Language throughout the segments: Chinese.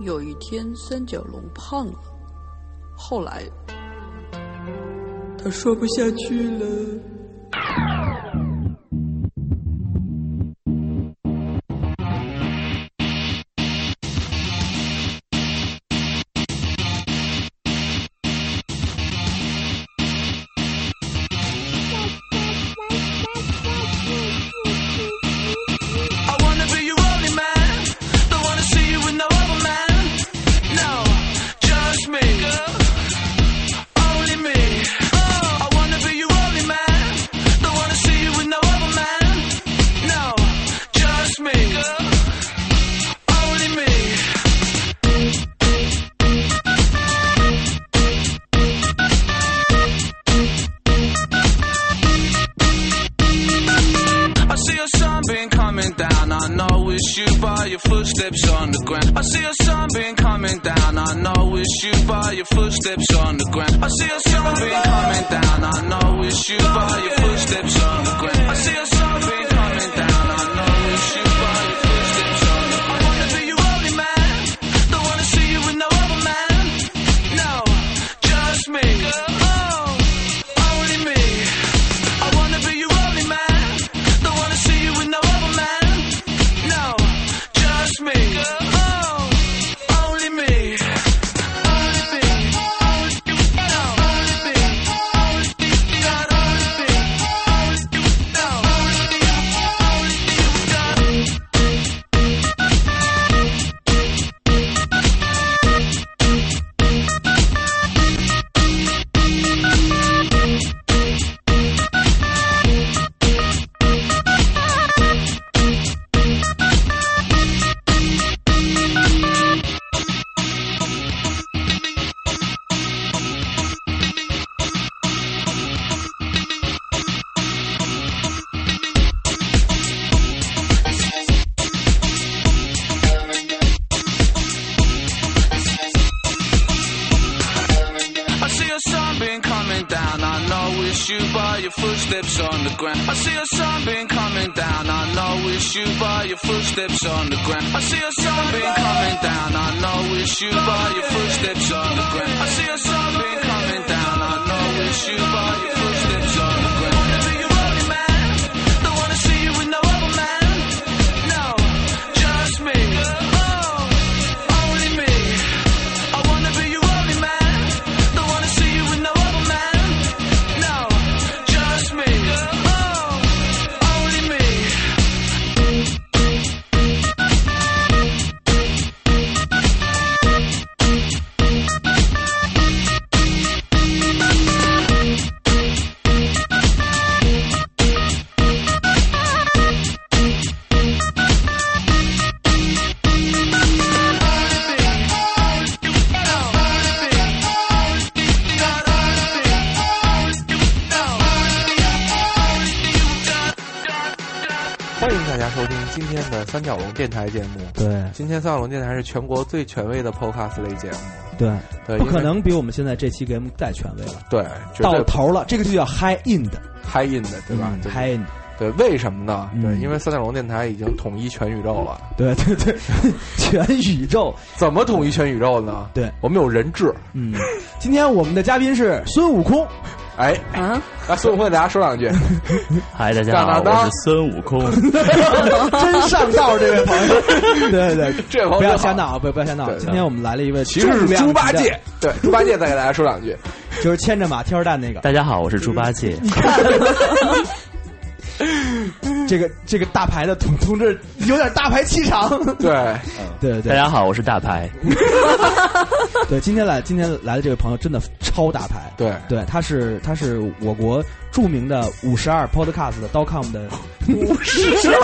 有一天，三角龙胖了，后来他说不下去了。电台节目，对，今天三角龙电台是全国最权威的 Podcast 类节目，对，对，不可能比我们现在这期节目再权威了，对，到头了，这个就叫 High End，High End，对吧？High End，对，为什么呢？对，因为三角龙电台已经统一全宇宙了，对对对，全宇宙。怎么统一全宇宙呢？对，我们有人质，嗯，今天我们的嘉宾是孙悟空。哎啊！来，孙悟空给大家说两句。嗨，大家好，我是孙悟空，真上道，这位朋友。对对对，这位朋友不要瞎闹，不不要瞎闹。今天我们来了一位，其实是猪八戒。对，猪八戒再给大家说两句，就是牵着马挑着担那个。大家好，我是猪八戒。这个这个大牌的同同志有点大牌气场，对，对对。大家好，我是大牌。对，今天来今天来的这位朋友真的超大牌，对对，他是他是我国著名的五十二 Podcast 的 .com 的五十二，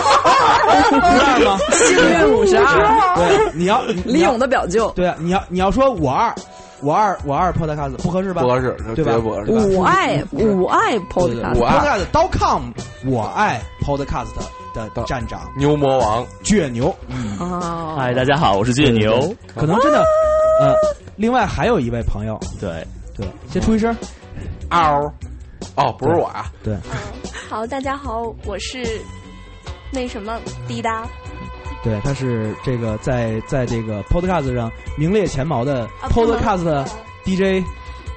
五十二吗？幸运五十二，对，你要李勇的表舅，对啊，你要你要说我二。我爱我爱 Podcast 不合适吧？不合适，对吧？我爱我爱 Podcast，我爱 .com，我爱 Podcast 的站长。牛魔王。倔牛。哦，嗨，大家好，我是倔牛。可能真的，呃，另外还有一位朋友，对。对，先出一声，嗷，哦，不是我啊，对。好，大家好，我是那什么滴答。对，他是这个在在这个 Podcast 上名列前茅的 Podcast DJ，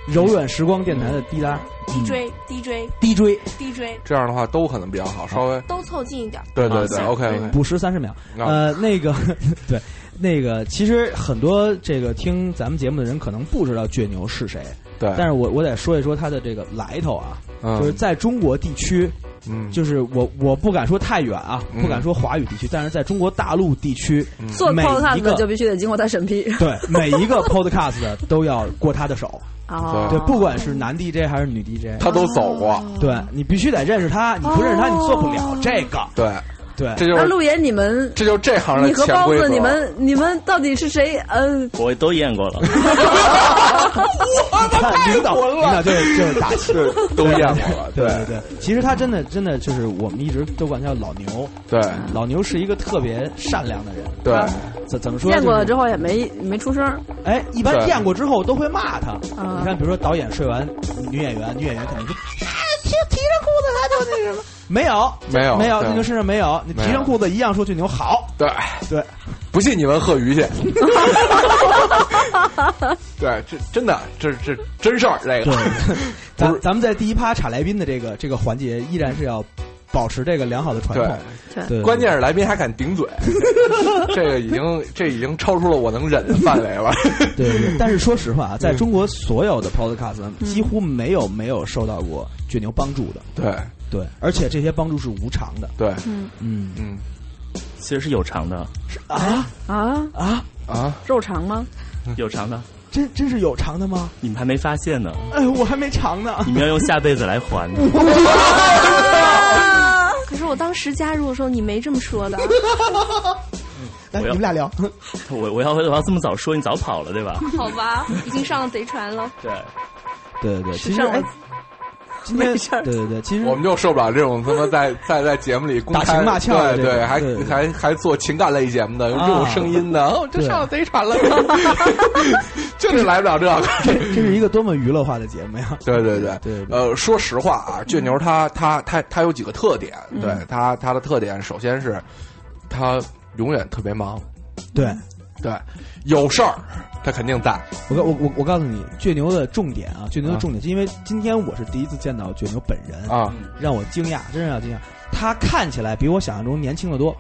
柔软时光电台的滴答 DJ DJ DJ，DJ 这样的话都可能比较好，稍微都凑近一点。对对对啊，OK OK，补时三十秒。呃，那个 对，那个其实很多这个听咱们节目的人可能不知道倔牛是谁，对，但是我我得说一说他的这个来头啊，嗯。就是在中国地区，嗯，就是我我不敢说太远啊，嗯不敢说华语地区，但是在中国大陆地区，做每 podcast 一个的就必须得经过他审批。对每一个 podcast 都要过他的手，哦，对，不管是男 DJ 还是女 DJ，他都走过，对你必须得认识他，你不认识他你做不了这个，对，对，这就是那陆爷，你们这就是这行的你和包子，潜规则。你们你们到底是谁？嗯，我都验过了，你看领导领导就是就是大气。对都验过了，对对对，其实他真的真的就是我们一直都管他叫老牛，对老牛是一个特别善良的人。对怎怎么说？验过了之后，也没没出声。哎，一般对验过之后都会骂他。啊你看，比如说导演睡完女演员，女演员肯定说：“哎，提提着裤子他就那什么。”没有，没有没有，对。那牛身上没有。你提上裤子一样说倔牛好。对，对，不信你问贺鱼去。对，这真的，这这真事儿，这个，咱咱们在第一趴查来宾的这个这个环节，依然是要保持这个良好的传统。对。对，关键是来宾还敢顶嘴，这个已经这已经超出了我能忍的范围了。对对对，但是说实话啊，嗯。在中国所有的 podcast 几乎没有没有受到过倔牛帮助的，对对，而且这些帮助是无偿的，对，嗯嗯嗯其实是有偿的，是啊啊，啊，啊，肉偿吗？有偿的，真真是有偿的吗？你们还没发现呢，哎，我还没偿呢你。们要用下辈子来还。可是我当时加入的时候，你没这么说的。来，我要你们俩聊。我我要我要这么早说，你早跑了对吧？好吧，已经上了贼船了。对，对对对，其实哎，今 天没事儿对对对，其实我们就受不了这种他妈在在在节目里公开打情骂俏对对，还种对对。还还做情感类节目的，用这种啊声音的，哦，这对。上了贼船了，就是来不了这个。这是一个多么娱乐化的节目呀！对对对，对。对呃，说实话啊，倔牛他他他他有几个特点，嗯。对他他的特点，首先是他永远特别忙，对对，有事儿他肯定在，我告我我我告诉你，倔牛的重点啊，倔牛的重点是，因为今天我是第一次见到倔牛本人啊让我惊讶，真是让我惊讶。他看起来比我想象中年轻的多。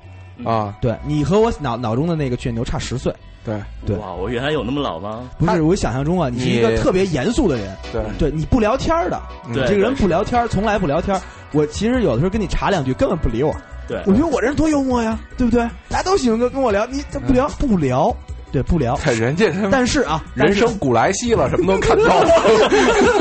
啊，对你和我脑脑中的那个倔牛差十岁，对对哇，我原来有那么老吗？不是我想象中啊，你是一个特别严肃的人，对对你不聊天的，嗯对这个人不聊天，从来不聊天。我其实有的时候跟你插两句，根本不理我。对，我觉得我这人多幽默呀，对不对？大家都喜欢跟跟我聊，你这不聊不聊，对不聊。看人家但是啊，人生古来稀了，什么都看透。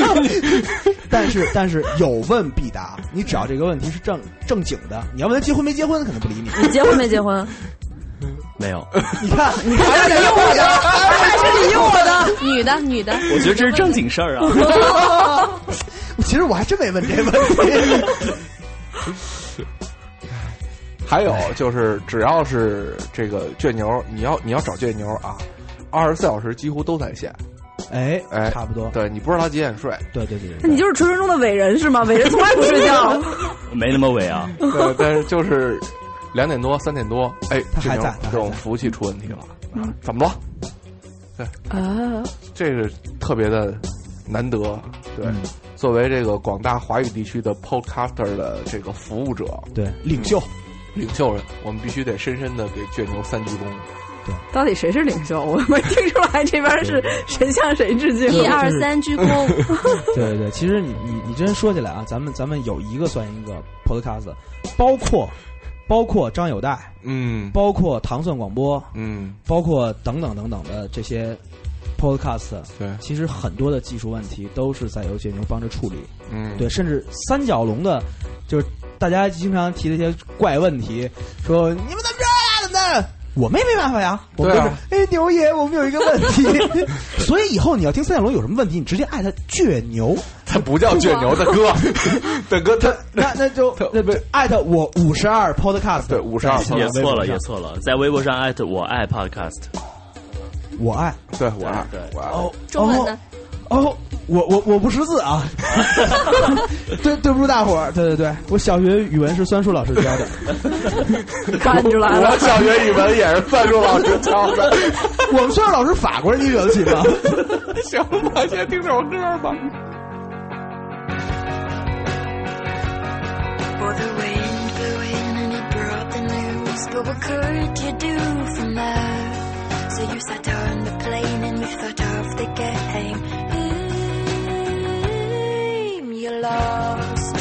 但是但是有问必答，你只要这个问题是正正经的，你要问他结婚没结婚，他可能不理你。你结婚没结婚？没有，你看，你看，还是你用我的，还是你用我的？女的，女的，我觉得这是正经事儿啊。其实我还真没问这问题。还有就是，只要是这个倔牛，你要你要找倔牛啊，二十四小时几乎都在线。哎哎差不多。对你不知道他几点睡，对对对对那你就是传说中的伟人是吗？伟人从来不睡觉。没那么伟啊。对，但是就是两点多、三点多，哎，他还在这种服务器出问题了，啊怎么了？对啊，这个特别的难得。对，嗯作为这个广大华语地区的 podcaster 的这个服务者、对，领袖。领袖人，我们必须得深深的给倔牛三鞠躬。对到底谁是领袖？我没听出来这边是谁向谁致敬。一二三鞠躬。对对 对，其实你你你真说起来啊，咱们咱们有一个算一个 podcast，包括包括张友代，嗯包括糖蒜广播，嗯，包括等等等等的这些 podcast，对，其实很多的技术问题都是在由倔牛帮着处理。嗯对，甚至三角龙的，就是大家经常提的一些怪问题，说你们怎么着呀？怎么的？我们也没办法呀，我们就是、哎牛爷，我们有一个问题，所以以后你要听三角龙有什么问题，你直接艾特倔牛，他不叫倔牛大哥，大哥他那那就那不艾特我五十二 podcast，对五十二也错了，也错了，在微博上艾特我爱 podcast，我爱。对我爱对我爱。哦中文的，哦，哦我我我不识字啊 对对不住大伙儿对对对我小学语文是算术老师教的 看出来了我小学语文也是算术老师教的我们算术老师法国人你惹得起吗 行我先听首歌吧。我可以丢了 Mm, you lost.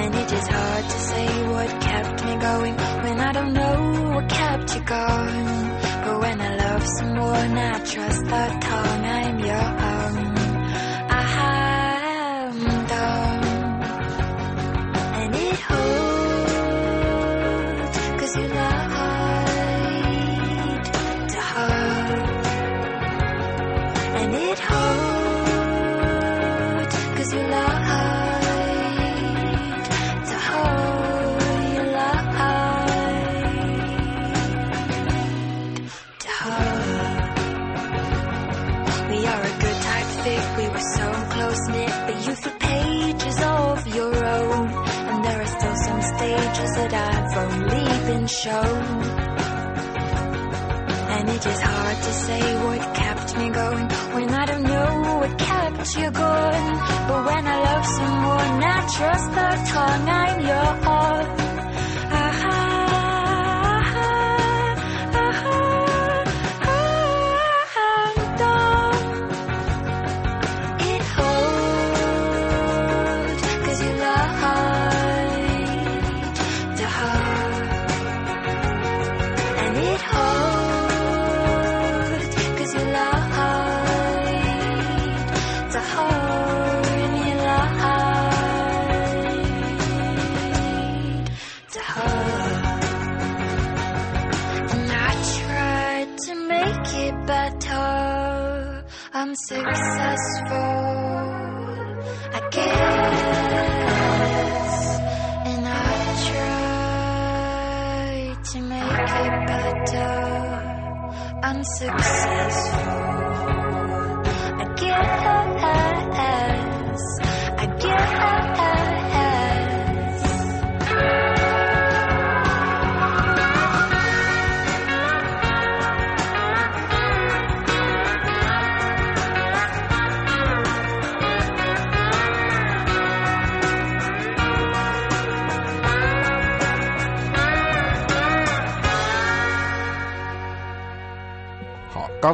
And it is hard to say what kept me going when I don't know what kept you going. But when I love someone, I trust the tongue I'm young. I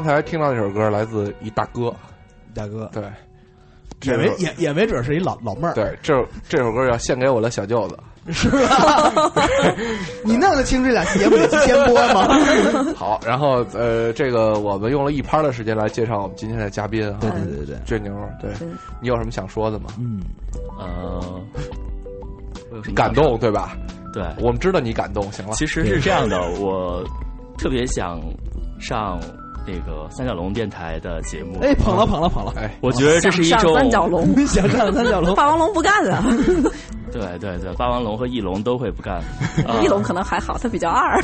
才听到那首歌来自一大哥，大哥，对，也没也也没准是一老老妹儿，对，这这首歌要献给我的小舅子。是吧？你弄得清这俩节目你先播吗？好，然后呃，这个我们用了一拍的时间来介绍我们今天的嘉宾啊，对对对对对，倔牛，对你有什么想说的吗？嗯，呃，感动对吧？对，我们知道你感动，行了。其实是这样的，我特别想上那个三角龙电台的节目。哎，捧了捧了捧了，哎，我觉得这是一上种三角龙，想上三角龙，霸王龙不干 了，对对对，霸王龙和翼龙都会不干。啊翼龙可能还好，它比较二。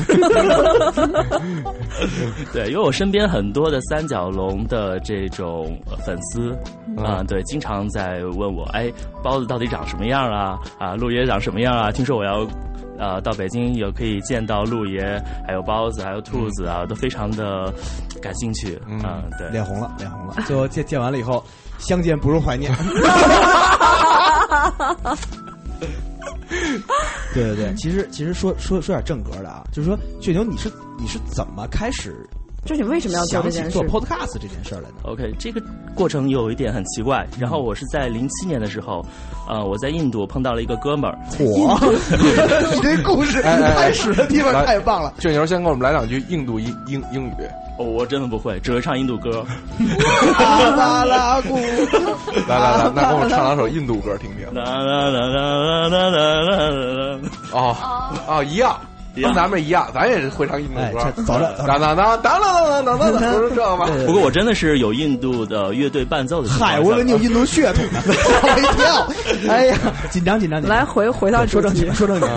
对，因为我身边很多的三角龙的这种呃粉丝啊、嗯对，经常在问我，哎，包子到底长什么样啊？啊，陆爷长什么样啊？听说我要。呃，到北京有可以见到陆爷，还有包子，还有兔子啊，都非常的感兴趣。嗯嗯，对，脸红了，脸红了。最后见见完了以后，相见不如怀念。对对对，其实其实说说说点正格的啊，就是说雪牛你是你是怎么开始就你为什么要做这件事想起做？podcast 这件事儿来的？OK，这个过程有一点很奇怪。然后我是在零七年的时候，呃，我在印度碰到了一个哥们儿，火，你这故事开始的地方太棒了。卷牛先给我们来两句印度英英英语。哦，我真的不会，只会唱印度歌。阿拉拉古，来来来，那给我们唱两首印度歌听听。啦啦啦啦啦啦啦啦啦哦哦，一样跟咱们一样，咱也是会唱印度哎，歌这，走着走当着。当当当当当当当当，不是这个吗？不过我真的是有印度的乐队伴奏的。嗨，我以为你有印度血统呢，吓我一跳。哎呀，紧张紧张紧张。来回回到说正经，，说正经。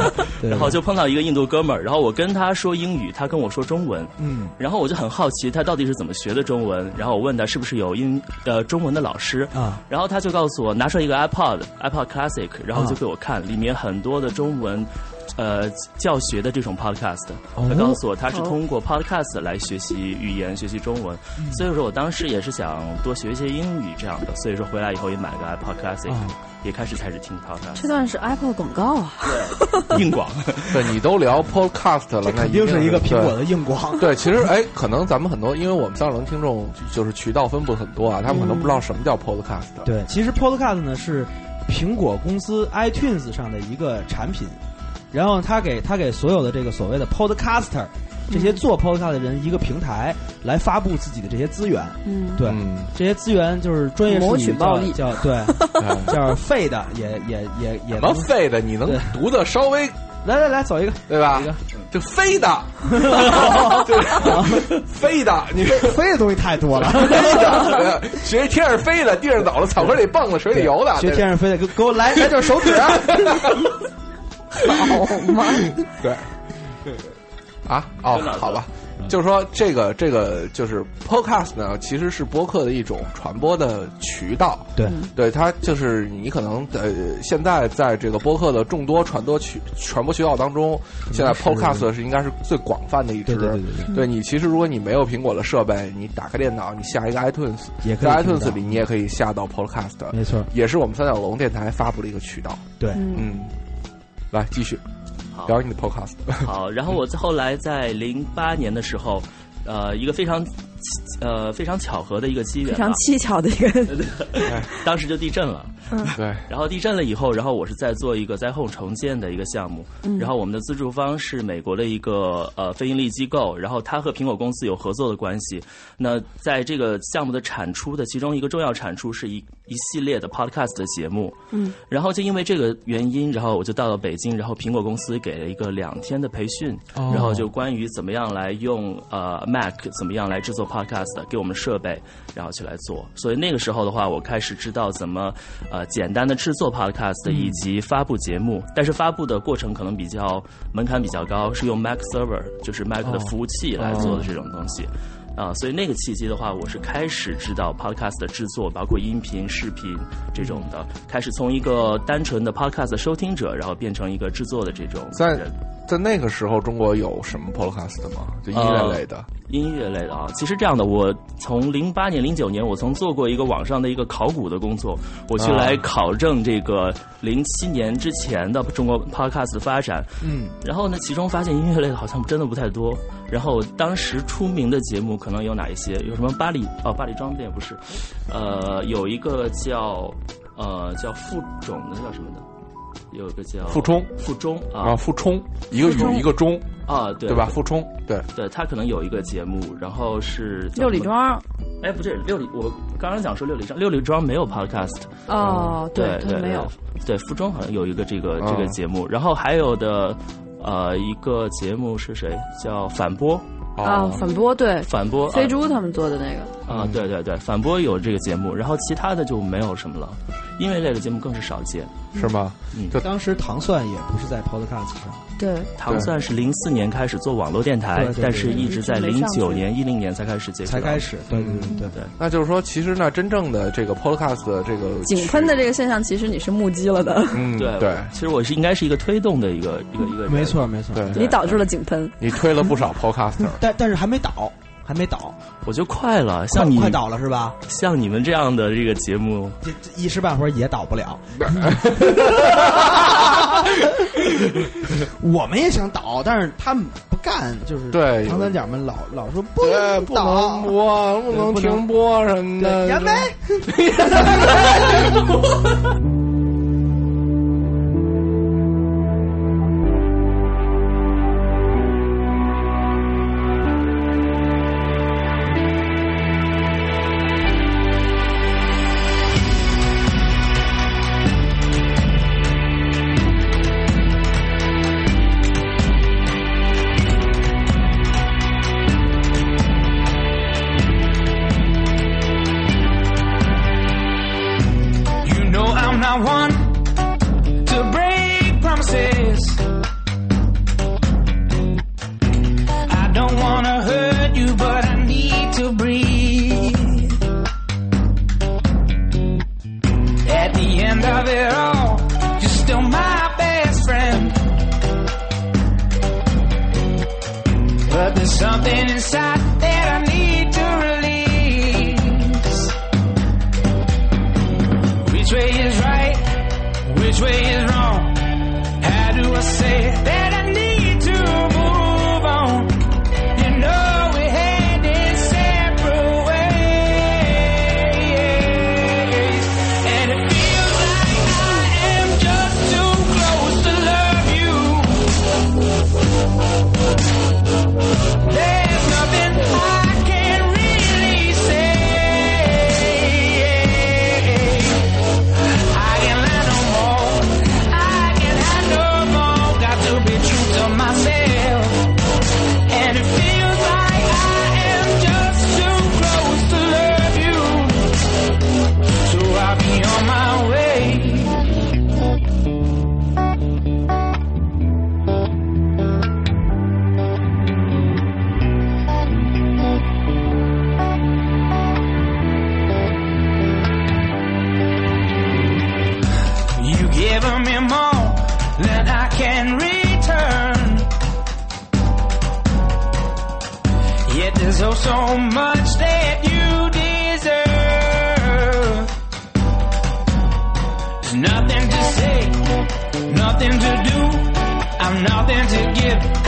然后就碰到一个印度哥们儿，然后我跟他说英语，他跟我说中文，嗯然后我就很好奇他到底是怎么学的中文，然后我问他是不是有英呃中文的老师啊，然后他就告诉我拿出一个 iPod iPod Classic，然后就给我看，里面很多的中文。呃，教学的这种 podcast，哦。他告诉我他是通过 podcast 来学习语言、学习中文，嗯。所以说我当时也是想多学一些英语这样的，所以说回来以后也买了个 iPod Classic，、啊也开始开始听 podcast，这段是 Apple 广告啊，硬广。对你都聊 podcast 了，那肯定是一个苹果的硬广。对，其实哎，可能咱们很多，因为我们三六零听众就是渠道分布很多啊，他们可能不知道什么叫 podcast。对，其实 Podcast 呢是苹果公司 iTunes 上的一个产品，然后他给他给所有的这个所谓的 Podcaster 这些做 Podcast 的人一个平台来发布自己的这些资源。嗯，对，嗯，这些资源就是专业术谋语叫取暴利叫对哎 叫废的，也也也也什么能废的，你能读的稍微来来来走一个。对吧？一个？就飞的，对，飞的，你飞的东西太多了。飞的，学天上飞的，地上走的，草根里蹦的，水里游的，学天上飞的，给给我来来就是手指。好吗？对，啊，哦，好吧，就是说这个这个就是 podcast 呢，其实是播客的一种传播的渠道。对，对，它就是你可能呃，现在在这个播客的众多传播渠传播渠道当中，现在 podcast 是应该是最广泛的一支。对对对对。对你其实如果你没有苹果的设备，你打开电脑，你下一个 iTunes，在也可以听到。iTunes 里你也可以下到 podcast。没错，也是我们三角龙电台发布的一个渠道。对，嗯，来继续好聊你的 podcast。好，然后我后来在零八年的时候，呃，一个非常呃非常巧合的一个机缘，非常蹊跷的一个，当时就地震了。对，然后地震了以后，然后我是在做一个灾后重建的一个项目，然后我们的资助方是美国的一个呃非盈利机构，然后它和苹果公司有合作的关系。那在这个项目的产出的其中一个重要产出是一一系列的 podcast 的节目，嗯，然后就因为这个原因，然后我就到了北京，然后苹果公司给了一个两天的培训，哦然后就关于怎么样来用呃 Mac，怎么样来制作 podcast，给我们设备，然后去来做。所以那个时候的话，我开始知道怎么呃简单的制作 podcast 以及发布节目，但是发布的过程可能比较门槛比较高，是用 Mac Server，就是 Mac 的服务器来做的这种东西。啊、所以那个契机的话，我是开始知道 podcast 的制作，包括音频、视频这种的，开始从一个单纯的 podcast 的收听者，然后变成一个制作的这种在。在那个时候，中国有什么 podcast 吗？就音乐类的。音乐类的啊，其实这样的，我从零八年、零九年，我曾做过一个网上的一个考古的工作，我去啊来考证这个零七年之前的中国 podcast 的发展。嗯，然后呢，其中发现音乐类的好像真的不太多。然后当时出名的节目可能有哪一些？有什么巴黎哦，巴黎装店不是，呃，有一个叫呃叫副种的叫什么的，有一个叫傅冲。傅冲啊，啊傅冲，一个雨一个钟，啊对。对吧？？傅冲，对，对他可能有一个节目，然后是六里庄哎，不对，六里，我刚刚讲说六里庄，六里庄没有 podcast，哦，对对，没有，对，傅中好像有一个这个嗯这个节目，然后还有的呃一个节目是谁？叫反播，啊，哦反播对，反播飞猪他们做的那个，啊，对对对，反驳有这个节目，然后其他的就没有什么了，音乐类的节目更是少见。是吗？嗯，就当时糖蒜也不是在 Podcast 上，对，糖蒜是零四年开始做网络电台对对，对但是一直在零九年、一零年才开始接触，才开始。对对对对对。那就是说，其实呢，真正的这个 podcast 的这个井喷的这个现象，其实你是目击了的，嗯，对对，其实我是应该是一个推动的一个一个一个人没，错没错。对你导致了井喷。你推了不少 podcaster。但但是还没倒，还没倒，我就快了，像你快快倒了是吧？像你们这样的这个节目，一时半会儿也倒不了。我们也想倒，但是他们不干，就是对长三角们老老说不，能不倒能，播，不能对不能停播什么的。对，杨梅。Nothing to do. I'm nothing to give.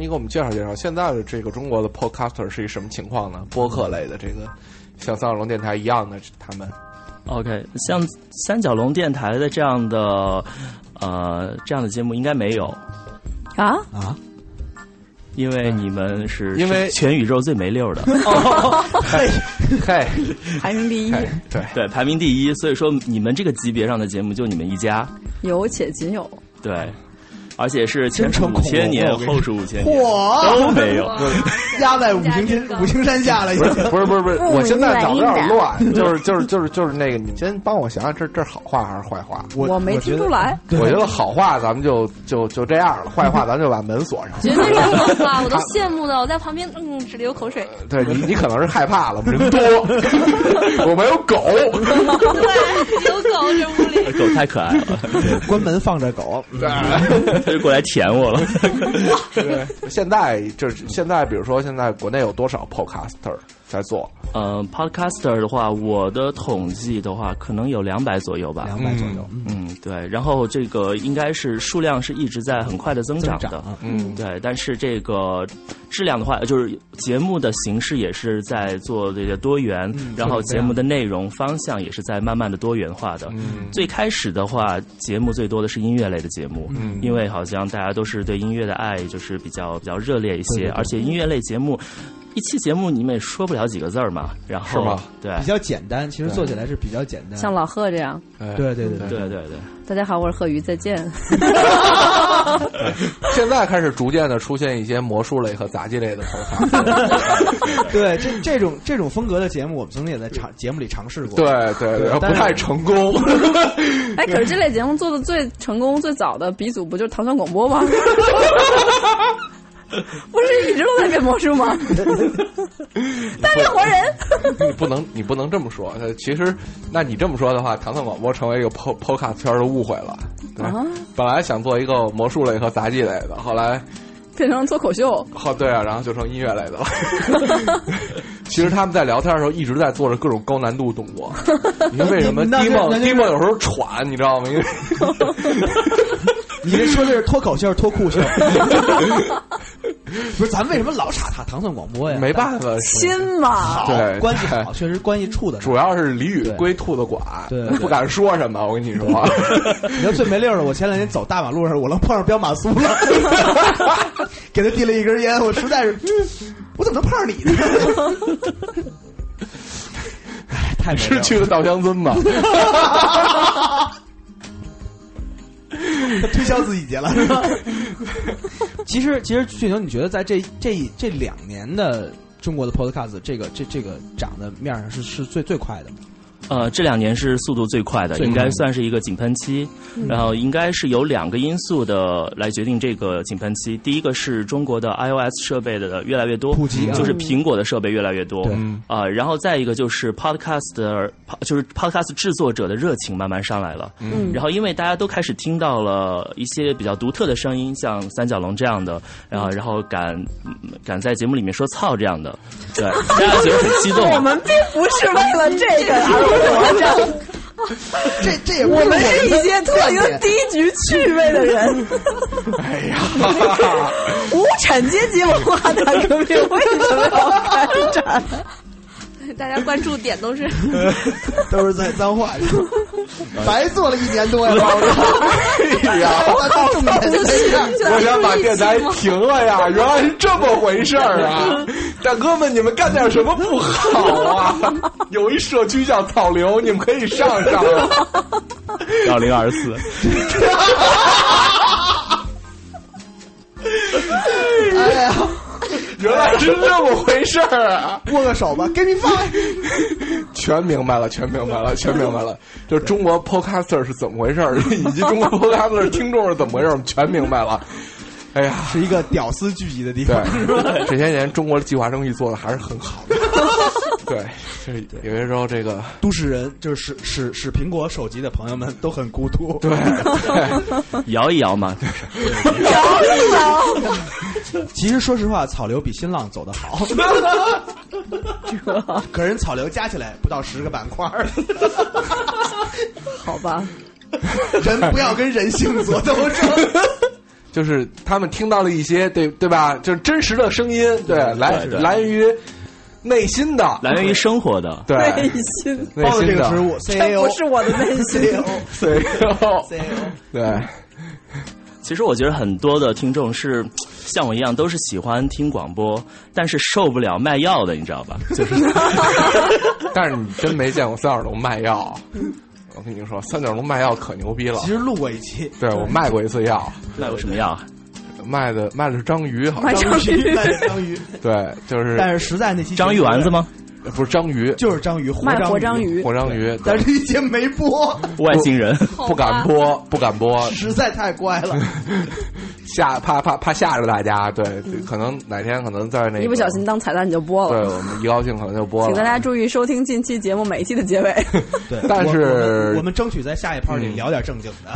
你给我们介绍介绍现在的这个中国的 podcaster 是一什么情况呢？播客类的这个，像三角龙电台一样的，他们 OK，像三角龙电台的这样的呃这样的节目应该没有，啊，啊，因为你们是因为全宇宙最没溜的，嘿，嘿，排名第一，对，对，排名第一。所以说你们这个级别上的节目就你们一家，有且仅有。对，而且是前五千年后是五千年嚯都没有。压在五行天五行山下了，已不是经。不是不是不是，我现在脑子有点乱，就是就是就是就是那个，你先帮我想想，这这是好话还是坏话？我我没听出来，我觉得好话咱们就就就这样了，坏话咱就把门锁上。绝对是好话，我都羡慕的，我在旁边嗯直流口水。对你，你可能是害怕了，人多，我没有狗。对，有狗这屋里。狗太可爱了，关门放着狗，嗯就过来舔我了。对，现在就是现在，比如说现在国内有多少 podcaster 在做？呃，podcaster 的话，我的统计的话，可能有两百左右吧。两百左右，嗯嗯，对，然后这个应该是数量是一直在很快的增长的，嗯，对，但是这个质量的话，就是节目的形式也是在做这个多元，然后节目的内容方向也是在慢慢的多元化的。嗯最开始的话，节目最多的是音乐类的节目，嗯因为好像大家都是对音乐的爱就是比较比较热烈一些，对对对而且音乐类节目。一期节目你们也说不了几个字儿嘛，然后是吗？对比较简单，其实做起来是比较简单。像老贺这样。哎对对对对对对，大家好，我是贺宇，再见。现在开始逐渐的出现一些魔术类和杂技类的 podcast。对，这这种这种风格的节目，我们曾经也在尝节目里尝试过。对对对，不太成功。哎，可是这类节目做的最成功、最早的鼻祖不就是唐山广播吗？不是一直都在变魔术吗？大变活人。你不能，你不能这么说。呃其实，那你这么说的话，糖糖广播成为一个 po podcast 圈的误会了。对，啊本来想做一个魔术类和杂技类的，后来，变成脱口秀，哦对啊，然后就成音乐类的了。其实他们在聊天的时候一直在做着各种高难度动作。你说为什么那低梦那那低梦有时候喘，你知道吗？因为 你这说的是脱口秀、脱裤秀？不是，咱为什么老插他糖蒜广播呀？没办法，亲嘛。好，对关系好，确实关系处的。主要是李宇归兔子管，不敢说什么。我跟你说，你说最没溜儿的，我前两天走大马路上，我能碰上彪马苏了，给他递了一根烟，我实在是，嗯我怎么能碰上你呢？哎，太没溜儿是去了稻香村吗？他 推销自己去了，是吧？其实，其实俊雄，你觉得在这这这两年的中国的 Podcast 这个这这个涨的面上是是最最快的吗？呃，这两年是速度最快的，应该算是一个井喷期。然后应该是有两个因素的来决定这个井喷期。第一个是中国的 iOS 设备的越来越多，普及啊就是苹果的设备越来越多。对啊、然后再一个就是 Podcast 的，就是 Podcast 制作者的热情慢慢上来了。嗯然后因为大家都开始听到了一些比较独特的声音，像三角龙这样的，然后然后敢嗯敢在节目里面说操这样的，对，大家觉得很激动。我们并不是为了这个这这也不我们是一些特有低级趣味的人。哎呀，无产阶级文化大革命为什么要开展？大家关注点都是 都是在脏话上，白做了一年多呀！哎呀，我想把电台停了呀！原来是这么回事儿啊！大哥们，你们干点什么不好啊？有一社区叫草榴，你们可以上上啊。幺零二四，哎呀，原来 是这么回事儿啊！握个手吧，Give me five。全明白了，全明白了，全明白了。就是中国 podcaster 是怎么回事儿，以及中国 podcaster 听众是怎么回事儿，我们全明白了。哎呀，是一个屌丝聚集的地对方。，这些年中国的计划生育做的还是很好的。对，是有些时候这个都市人就是使使使苹果手机的朋友们都很孤独。对 对摇一摇嘛，其实说实话，草流比新浪走得好。可人草流加起来不到十个板块儿，好吧，人不要跟人性做斗争。就是他们听到了一些对对吧？就是真实的声音，对，来对对来源于内心的，来源于生活的。对。内心的。心的这个食物这，CEO 不是我的内心。，CEO，CEO，对，其实我觉得很多的听众是像我一样，都是喜欢听广播，但是受不了卖药的，你知道吧？就是。但是你真没见过三角龙卖药。我跟你说，三角龙卖药可牛逼了。其。实录过一期，对我卖过一次药，卖过什么药？卖的卖的是章鱼，好卖像章鱼卖的章鱼，对，就是但是实在那期章鱼丸子？吗？不是章鱼，就是章鱼，活卖活章章鱼，活章鱼，但是这一节没播，外星人。不敢播，不敢播，实在太乖了。吓怕怕怕吓着大家。对，可能哪天可能在那个一不小心当彩蛋你就播了对。我们一高兴可能就播了请大家。注意收听近期节目每一期的结尾。对，但是我我们争取在下一趴里嗯聊点正经的。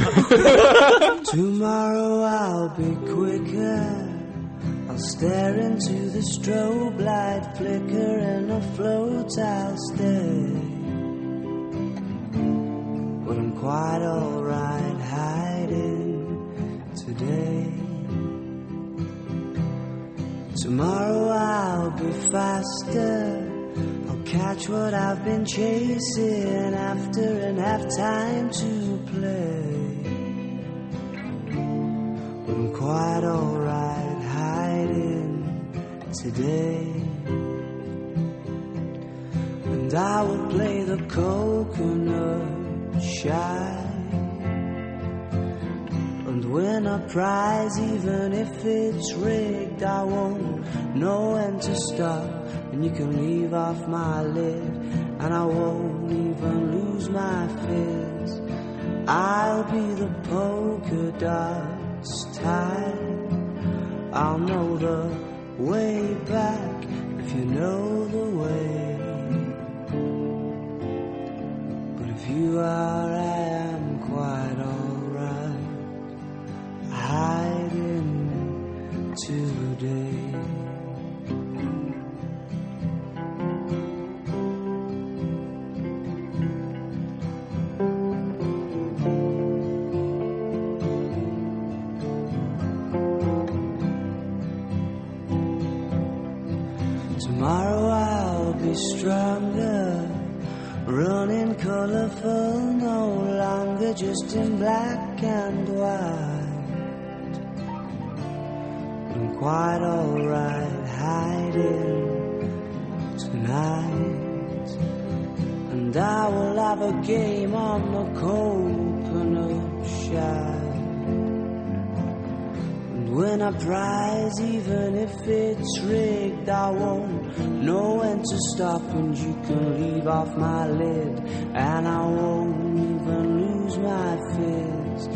Tomorrow I'll be quicker. I'll stare into the strobe light flicker and afloat I'll stay. But I'm quite alright hiding today. Tomorrow I'll be faster. I'll catch what I've been chasing after and have time to play. But I'm quite alright today. And I will play the coconut shy. And win a prize, even if it's rigged, I won't know when to stop. And you can leave off my lid, and I won't even lose my fizz. I'll be the polka dots tide. I'll know the way back if you know the way. But if you are, I am quite alright. Hiding today. Game on the coconut shine. And when I prize, even if it's rigged, I won't know when to stop. And you can leave off my lid, and I won't even lose my fizz.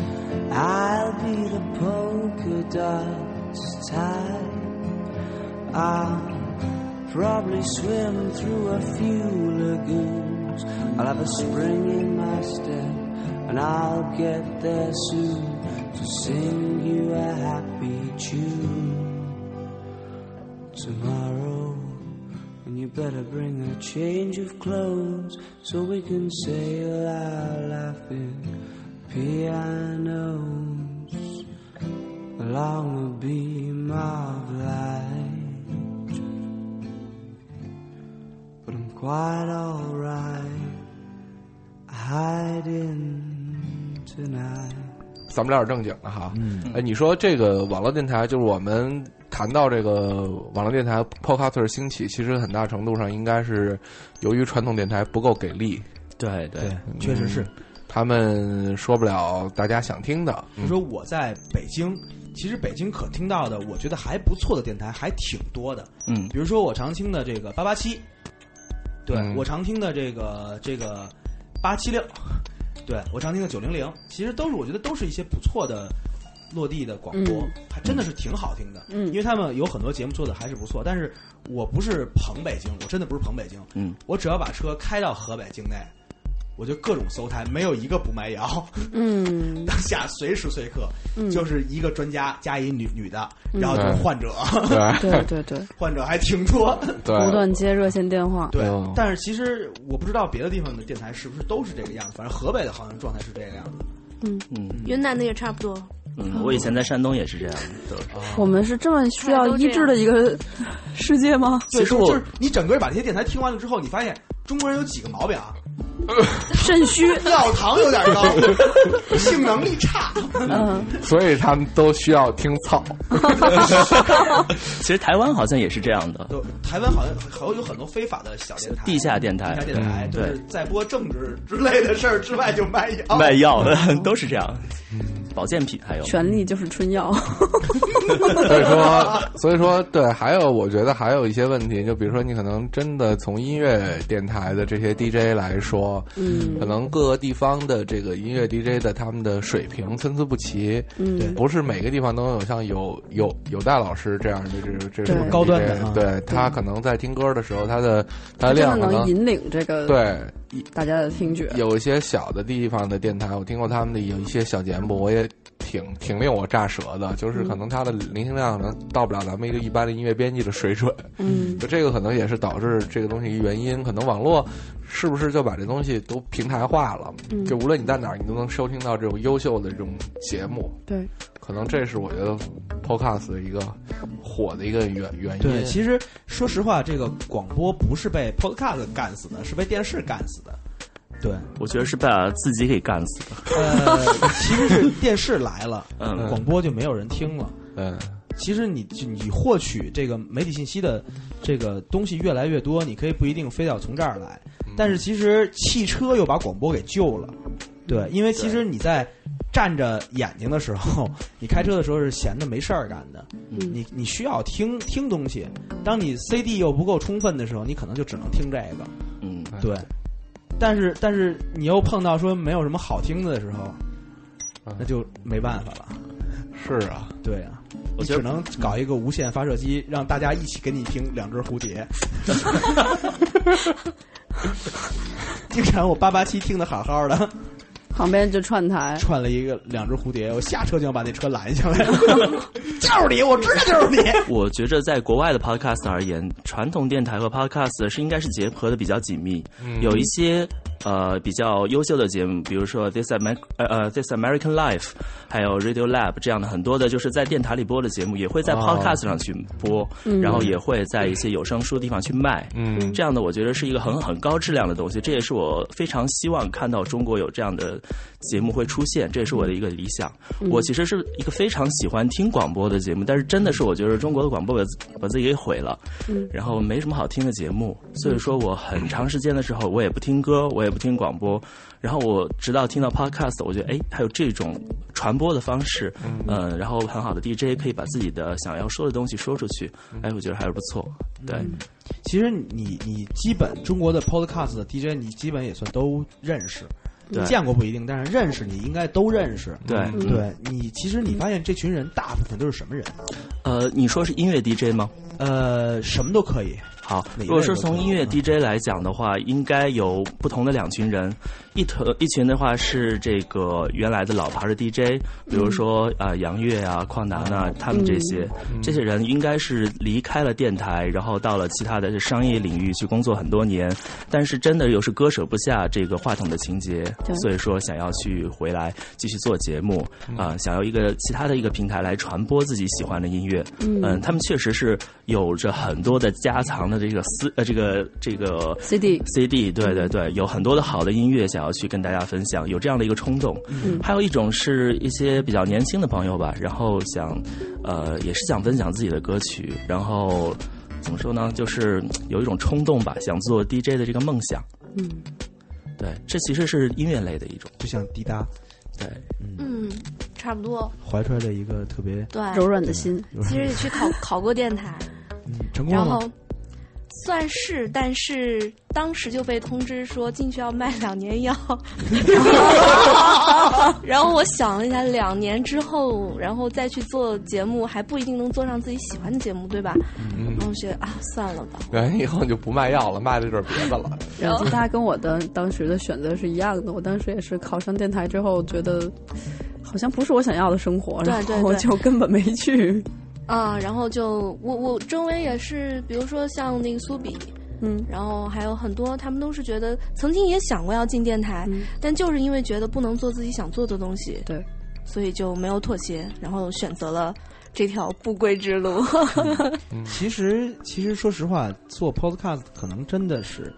I'll be the polka dots tide. I'll probably swim through a few lagoons. I'll have a spring in my step, and I'll get there soon to sing you a happy tune tomorrow. And you better bring a change of clothes so we can sail our laughing pianos along a beam of light. But I'm quite alright. 咱们聊点正经的哈。嗯哎，你说这个网络电台，就是我们谈到这个网络电台 Podcaster 兴起，其实很大程度上应该是由于传统电台不够给力，对对对，确实是。他们说不了大家想听的。就说我在北京，其实北京可听到的，我觉得还不错的电台还挺多的。嗯比如说我常听的这个八八七，对、嗯我常听的这个这个八七六，对我常听的九零零，其实都是我觉得都是一些不错的落地的广播，嗯。还真的是挺好听的。嗯。因为他们有很多节目做的还是不错，但是我不是捧北京，我真的不是捧北京，嗯，我只要把车开到河北境内。我就各种搜台，没有一个不卖药。嗯 当下随时随刻，嗯就是一个专家加一女女的，嗯然后就是患者，对对对对，患者还挺多。不断接热线电话。对嗯，但是其实我不知道别的地方的电台是不是都是这个样子，反正河北的好像状态是这个样子。嗯，嗯云南的也差不多。嗯，我以前在山东也是这样的。我们是这么需要医治的一个世界吗？对，其实我就是你整个把这些电台听完了之后，你发现中国人有几个毛病啊？肾虚，尿糖有点高，性能力差。嗯，所以他们都需要听操。其实台湾好像也是这样的，就台湾好像好像有很多非法的小电台、地下电台地下电台，嗯就是在播政治之类的事儿之外就卖药。卖药的都是这样，保健品还有权力就是春药。所以说，所以说，对，还有我觉得还有一些问题，就比如说你可能真的从音乐电台的这些 DJ 来说，嗯。可能各个地方的这个音乐 DJ 的他们的水平参差不齐，嗯。不是每个地方都有像有有有戴老师这样的这这对种高端的啊。对他可能在听歌的时候，他的他的量可能能引领这个对大家的听觉。有一些小的地方的电台，我听过他们的有一些小节目，我也挺挺令我炸舌的，就是可能它的聆听量可能到不了咱们一个一般的音乐编辑的水准，嗯 就这个可能也是导致这个东西一原因。可能网络是不是就把这东西都平台化了？嗯就无论你在哪儿，你都能收听到这种优秀的这种节目。对，可能这是我觉得 Podcast 的一个火的一个原原因。对，其实说实话，这个广播不是被 Podcast 干死的，是被电视干死的。对，我觉得是把自己给干死的。呃，其实是电视来了，嗯。广播就没有人听了。嗯，其实你你获取这个媒体信息的这个东西越来越多，你可以不一定非要从这儿来，但是其实汽车又把广播给救了。对，因为其实你在站着眼睛的时候，你开车的时候是闲的没事儿干的，嗯。你你需要听听东西。当你 CD 又不够充分的时候，你可能就只能听这个。嗯，对，但是但是你又碰到说没有什么好听的时候，嗯那就没办法了。是啊，对啊，我只能搞一个无线发射机，让大家一起给你听两只蝴蝶。经常我八八七听的好好的，旁边就串台，串了一个两只蝴蝶，我下车就要把那车拦下来。就是你，我知道就是你。我觉着在国外的 podcast 而言，传统电台和 podcast 是应该是结合的比较紧密，嗯有一些呃比较优秀的节目，比如说 This Amer 呃呃 This American Life，还有 Radio Lab 这样的很多的，就是在电台里播的节目，也会在哦 podcast 上去播，嗯然后也会在一些有声书的地方去卖。嗯这样的我觉得是一个很很高质量的东西，这也是我非常希望看到中国有这样的节目会出现，这也是我的一个理想。我其实是一个非常喜欢听广播的节目，但是真的是我觉得中国的广播把自把自己给毁了，嗯。然后没什么好听的节目，所以说我很长时间的时候我也不听歌，我也不听广播，然后我直到听到 podcast，我觉得哎还有这种传播的方式，嗯、然后很好的 DJ 可以把自己的想要说的东西说出去，哎，我觉得还是不错，对。其实你你基本中国的 podcast 的 DJ，你基本也算都认识，对见过不一定，但是认识你应该都认识。对，嗯对你，其实你发现这群人大部分都是什么人？呃，你说是音乐 DJ 吗？呃，什么都可以。好，如果是从音乐嗯 DJ 来讲的话，应该有不同的两群人，一头一群的话是这个原来的老牌的 DJ，比如说啊、呃杨乐啊、邝楠啊，他们这些、这些人应该是离开了电台，然后到了其他的商业领域去工作很多年，但是真的又是割舍不下这个话筒的情节，所以说想要去回来继续做节目啊、想要一个其他的一个平台来传播自己喜欢的音乐。嗯。他们确实是有着很多的家藏的这个私呃这个这个 CD CD，对对对，有很多的好的音乐想要去跟大家分享，有这样的一个冲动。嗯还有一种是一些比较年轻的朋友吧，然后想呃也是想分享自己的歌曲，然后怎么说呢，就是有一种冲动吧，想做 DJ 的这个梦想。嗯，对，这其实是音乐类的一种。就像滴答对，嗯，差不多。怀揣着一个特别对，柔软的心，其实也去考考过电台，嗯成功了吗？然后算是，但是当时就被通知说进去要卖两年药，然后我想了一下，两年之后，然后再去做节目，还不一定能做上自己喜欢的节目，对吧？嗯然后觉得啊，算了吧。完以后你就不卖药了，卖的就是别的了。然后他跟我的当时的选择是一样的。我当时也是考上电台之后，觉得好像不是我想要的生活，然后就根本没去。啊，然后就我我周围也是，比如说像那个苏比，嗯然后还有很多，他们都是觉得曾经也想过要进电台，嗯但就是因为觉得不能做自己想做的东西，对，所以就没有妥协，然后选择了这条不归之路。其实，其实说实话，做 podcast 可能真的是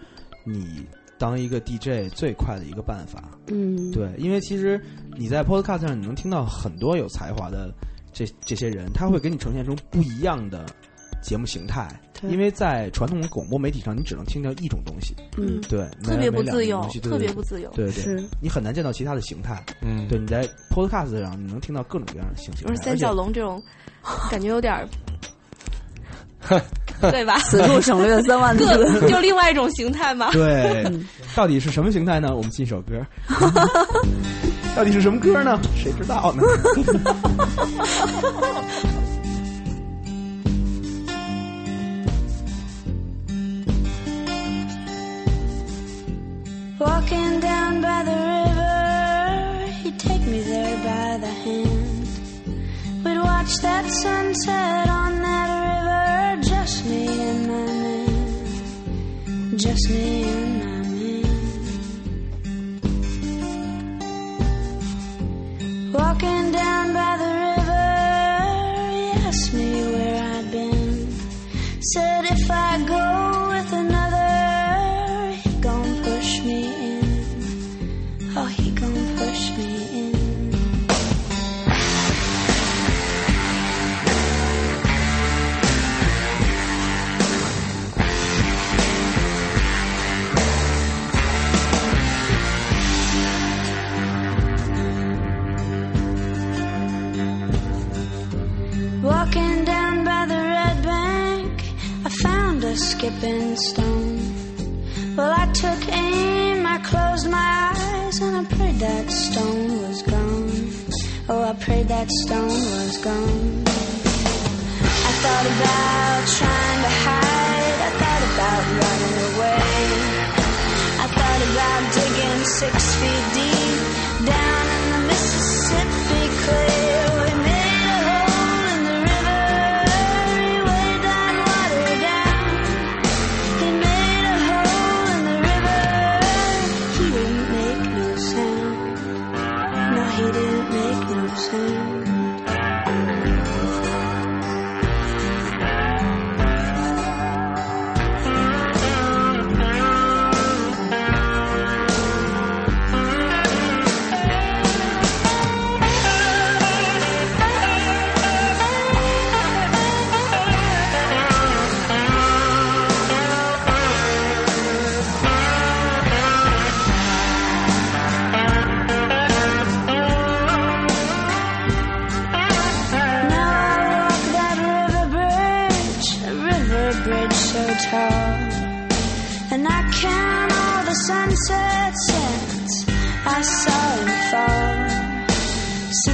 你当一个 DJ 最快的一个办法。嗯，对，因为其实你在 podcast 上你能听到很多有才华的这这些人，他会给你呈现出不一样的节目形态。因为在传统的广播媒体上，你只能听到一种东西，嗯，对，特别不自由特别不自由。对对，你很难见到其他的形态。嗯，对，你在 podcast 上你能听到各种各样的形形是三角龙这种，感觉有点儿，对吧？此处省略三万字。就另外一种形态嘛。对，到底是什么形态呢？我们进一首歌，到底是什么歌呢？谁知道呢？ Walking down by the river, he'd take me there by the hand. We'd watch that sunset on that river, just me and my man, just me and my Walking down by the a skipping stone. Well, I took aim, I closed my eyes, and I prayed that stone was gone. Oh, I prayed that stone was gone. I thought about trying to hide, I thought about running away. I thought about digging six feet deep down in the Mississippi clay.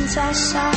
家乡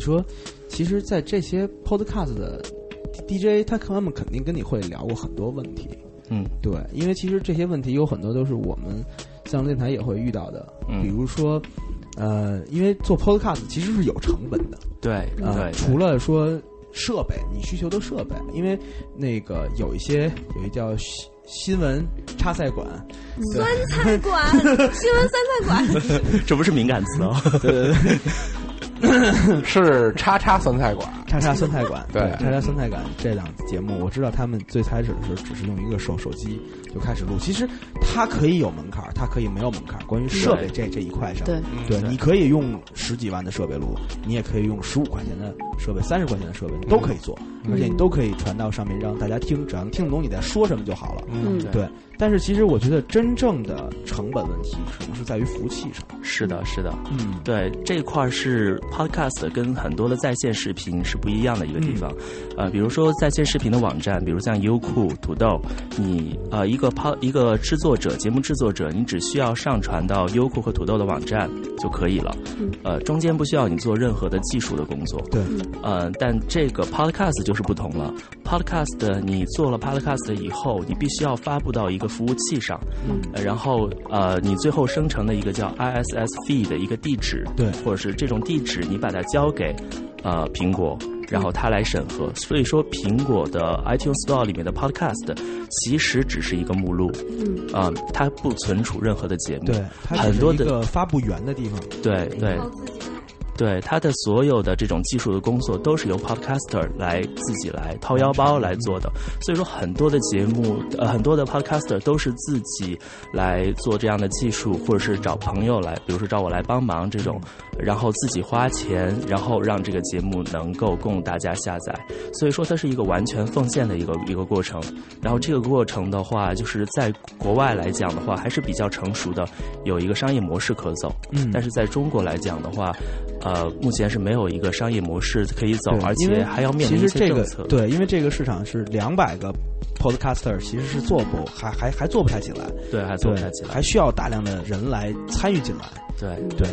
你说，其实，在这些 podcast 的 DJ，他他们肯定跟你会聊过很多问题，嗯对，因为其实这些问题有很多都是我们像电台也会遇到的，嗯比如说，呃，因为做 podcast 其实是有成本的，对啊、对，除了说设备，你需求的设备，因为那个有一些有一叫新新闻插赛馆，酸菜馆，新闻酸菜馆，这不是敏感词哦。对 对对。是叉叉酸菜馆，叉叉酸菜馆，对叉叉酸菜馆这档节目，我知道他们最开始的时候只是用一个手手机就开始录，其实它可以有门槛儿，它可以没有门槛儿。关于设备这这一块上，对对，你可以用十几万的设备录，你也可以用十五块钱的设备、三十块钱的设备，你都可以做，而且你都可以传到上面让大家听，只要能听得懂你在说什么就好了。嗯对，但是其实我觉得真正的成本问题可能是在于服务器上。是的，是的，嗯，对，这一块儿是 podcast 跟很多的在线视频是不一样的一个地方。呃，比如说在线视频的网站，比如像优酷、土豆，你呃一个 pod 一个制作者、节目制作者，你只需要上传到优酷和土豆的网站就可以了。嗯呃，中间不需要你做任何的技术的工作。对，呃，但这个 podcast 就是不同了。podcast 你做了 podcast 以后，你必须要发布到一个服务器上，嗯然后呃，你最后生成的一个叫 ISS feed 的一个地址，对或者是这种地址，你把它交给呃苹果。然后它来审核，所以说苹果的 iTunes Store 里面的 Podcast 其实只是一个目录，嗯，啊、它不存储任何的节目，对，它是一很多的个发布源的地方。对对。对，它的所有的这种技术的工作都是由 podcaster 来自己来掏腰包来做的，所以说很多的节目，呃，很多的 podcaster 都是自己来做这样的技术，或者是找朋友来，比如说找我来帮忙这种，然后自己花钱，然后让这个节目能够供大家下载，所以说它是一个完全奉献的一个一个过程。然后这个过程的话，就是在国外来讲的话，还是比较成熟的，有一个商业模式可走。嗯，但是在中国来讲的话，呃，目前是没有一个商业模式可以走，而且还要面临一其实这个。对，因为这个市场是两百个 podcaster，其实是做不还还还做不太起来，对，还做不太起，来。还需要大量的人来参与进来。对，对，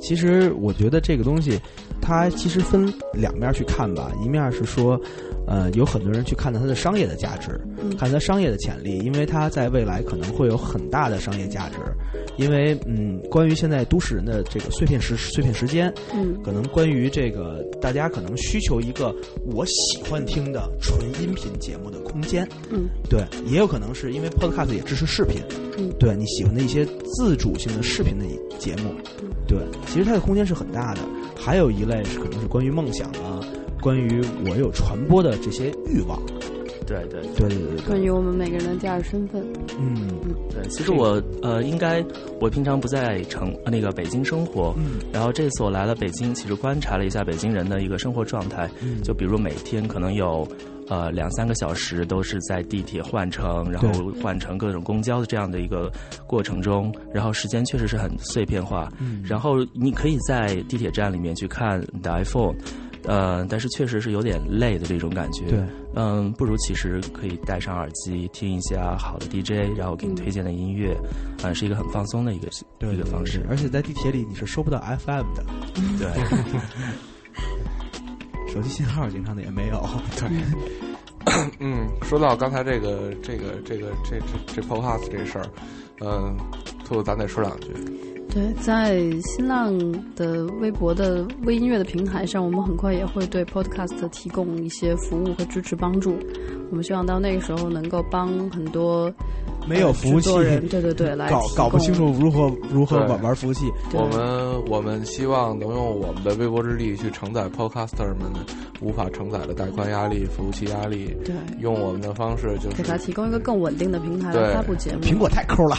其实我觉得这个东西，它其实分两面去看吧，一面是说，呃，有很多人去看到它的商业的价值，嗯。看它商业的潜力，因为它在未来可能会有很大的商业价值。因为嗯，关于现在都市人的这个碎片时碎片时间，嗯。可能关于这个大家可能需求一个我喜欢听的纯音频节目的空间，嗯。对，也有可能是因为 Podcast 也支持视频，嗯。对你喜欢的一些自主性的视频的节目，对，其实它的空间是很大的。还有一类是可能是关于梦想啊，关于我有传播的这些欲望，对对对。对对对关于我们每个人的第二身份，嗯对，其实我呃，应该我平常不在城呃那个北京生活，嗯。然后这次我来了北京，其实观察了一下北京人的一个生活状态，嗯。就比如每天可能有呃两三个小时都是在地铁换乘，然后换乘各种公交的这样的一个过程中，然后时间确实是很碎片化，嗯。然后你可以在地铁站里面去看你的 iPhone。呃，但是确实是有点累的这种感觉。对，嗯，不如其实可以戴上耳机听一下好的 DJ，然后给你推荐的音乐，呃、是一个很放松的一个对一个方式。而且在地铁里你是收不到 FM 的，对，手机信号经常的也没有。对，嗯，说到刚才这个这个这个这这这 podcast 这事儿，嗯，兔子咱得说两句。在新浪的微博的微音乐的平台上，我们很快也会对 Podcast 提供一些服务和支持帮助。我们希望到那个时候能够帮很多没有服务器对对对，来搞搞不清楚如何如何玩玩服务器。我们我们希望能用我们的微薄之力去承载 podcaster 们无法承载的带宽压力、服务器压力，对用我们的方式就是给他提供一个更稳定的平台来发布节目。苹果太抠了，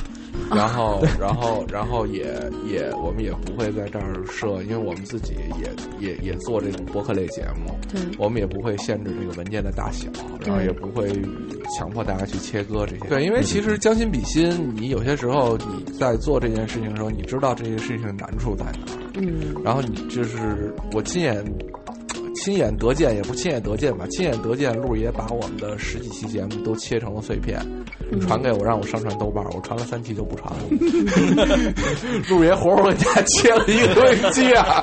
然后，然后，然后也也，我们也不会在这儿设，因为我们自己也也也做这种博客类节目，对我们也不会限制这个文件的大小，然后也不会强迫大家去切割这些。对，因为其实将心比心，你有些时候你在做这件事情的时候，你知道这件事情的难处在哪儿，嗯，然后你就是我亲眼。亲眼得见，也不亲眼得见吧，亲眼得见，路爷把我们的十几期节目都切成了碎片，传给我，让我上传豆瓣儿，我传了三期就不传了。陆爷活活给家切了一个多一期啊！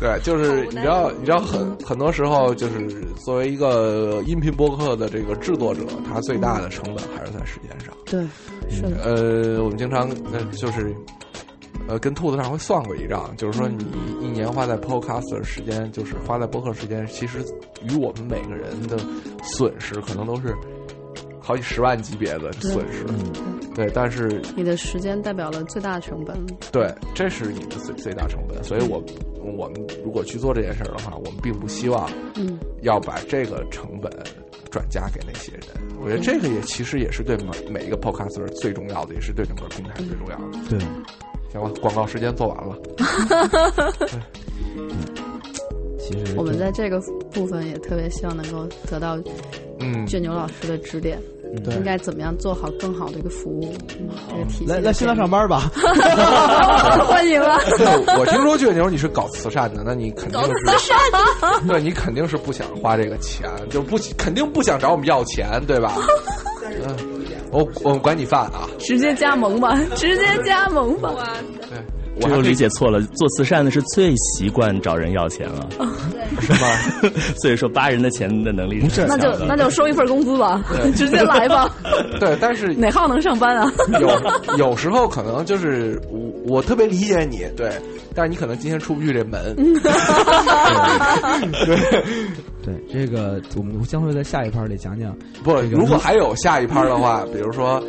对，就是你知道，你知道很很多时候，就是作为一个音频播客的这个制作者，他最大的成本还是在时间上。对，是的，呃，我们经常呃就是。呃，跟兔子上回算过一账，就是说你一年花在 podcast 的时间，就是花在播客时间，其实与我们每个人的损失可能都是好几十万级别的损失。对，但是你的时间代表了最大成本。对，这是你的最最大成本，所以我我们如果去做这件事儿的话，我们并不希望嗯要把这个成本转嫁给那些人。我觉得这个也其实也是对每每一个 podcaster 最重要的，也是对整个平台最重要的。对，行了，广告时间做完了。其实我们在这个部分也特别希望能够得到嗯，倔牛老师的指点，对应该怎么样做好更好的一个服务，嗯这个体系。来来新浪上班吧。欢迎啊。对我听说倔牛你是搞慈善的，那你肯定是 对你肯定是不想花这个钱，就不肯定不想找我们要钱，对吧？嗯，我我们管你饭啊，直接加盟吧，直接加盟吧。对，我这又理解错了。做慈善的是最习惯找人要钱了，是吗？所以说八人的钱的能力是那就那就收一份工资吧，直接来吧。对，但是哪号能上班啊？有有时候可能就是我我特别理解你，对，但是你可能今天出不去这门。对对这个，我们将会在下一盘里讲讲。不，如果还有下一盘的话，比如说，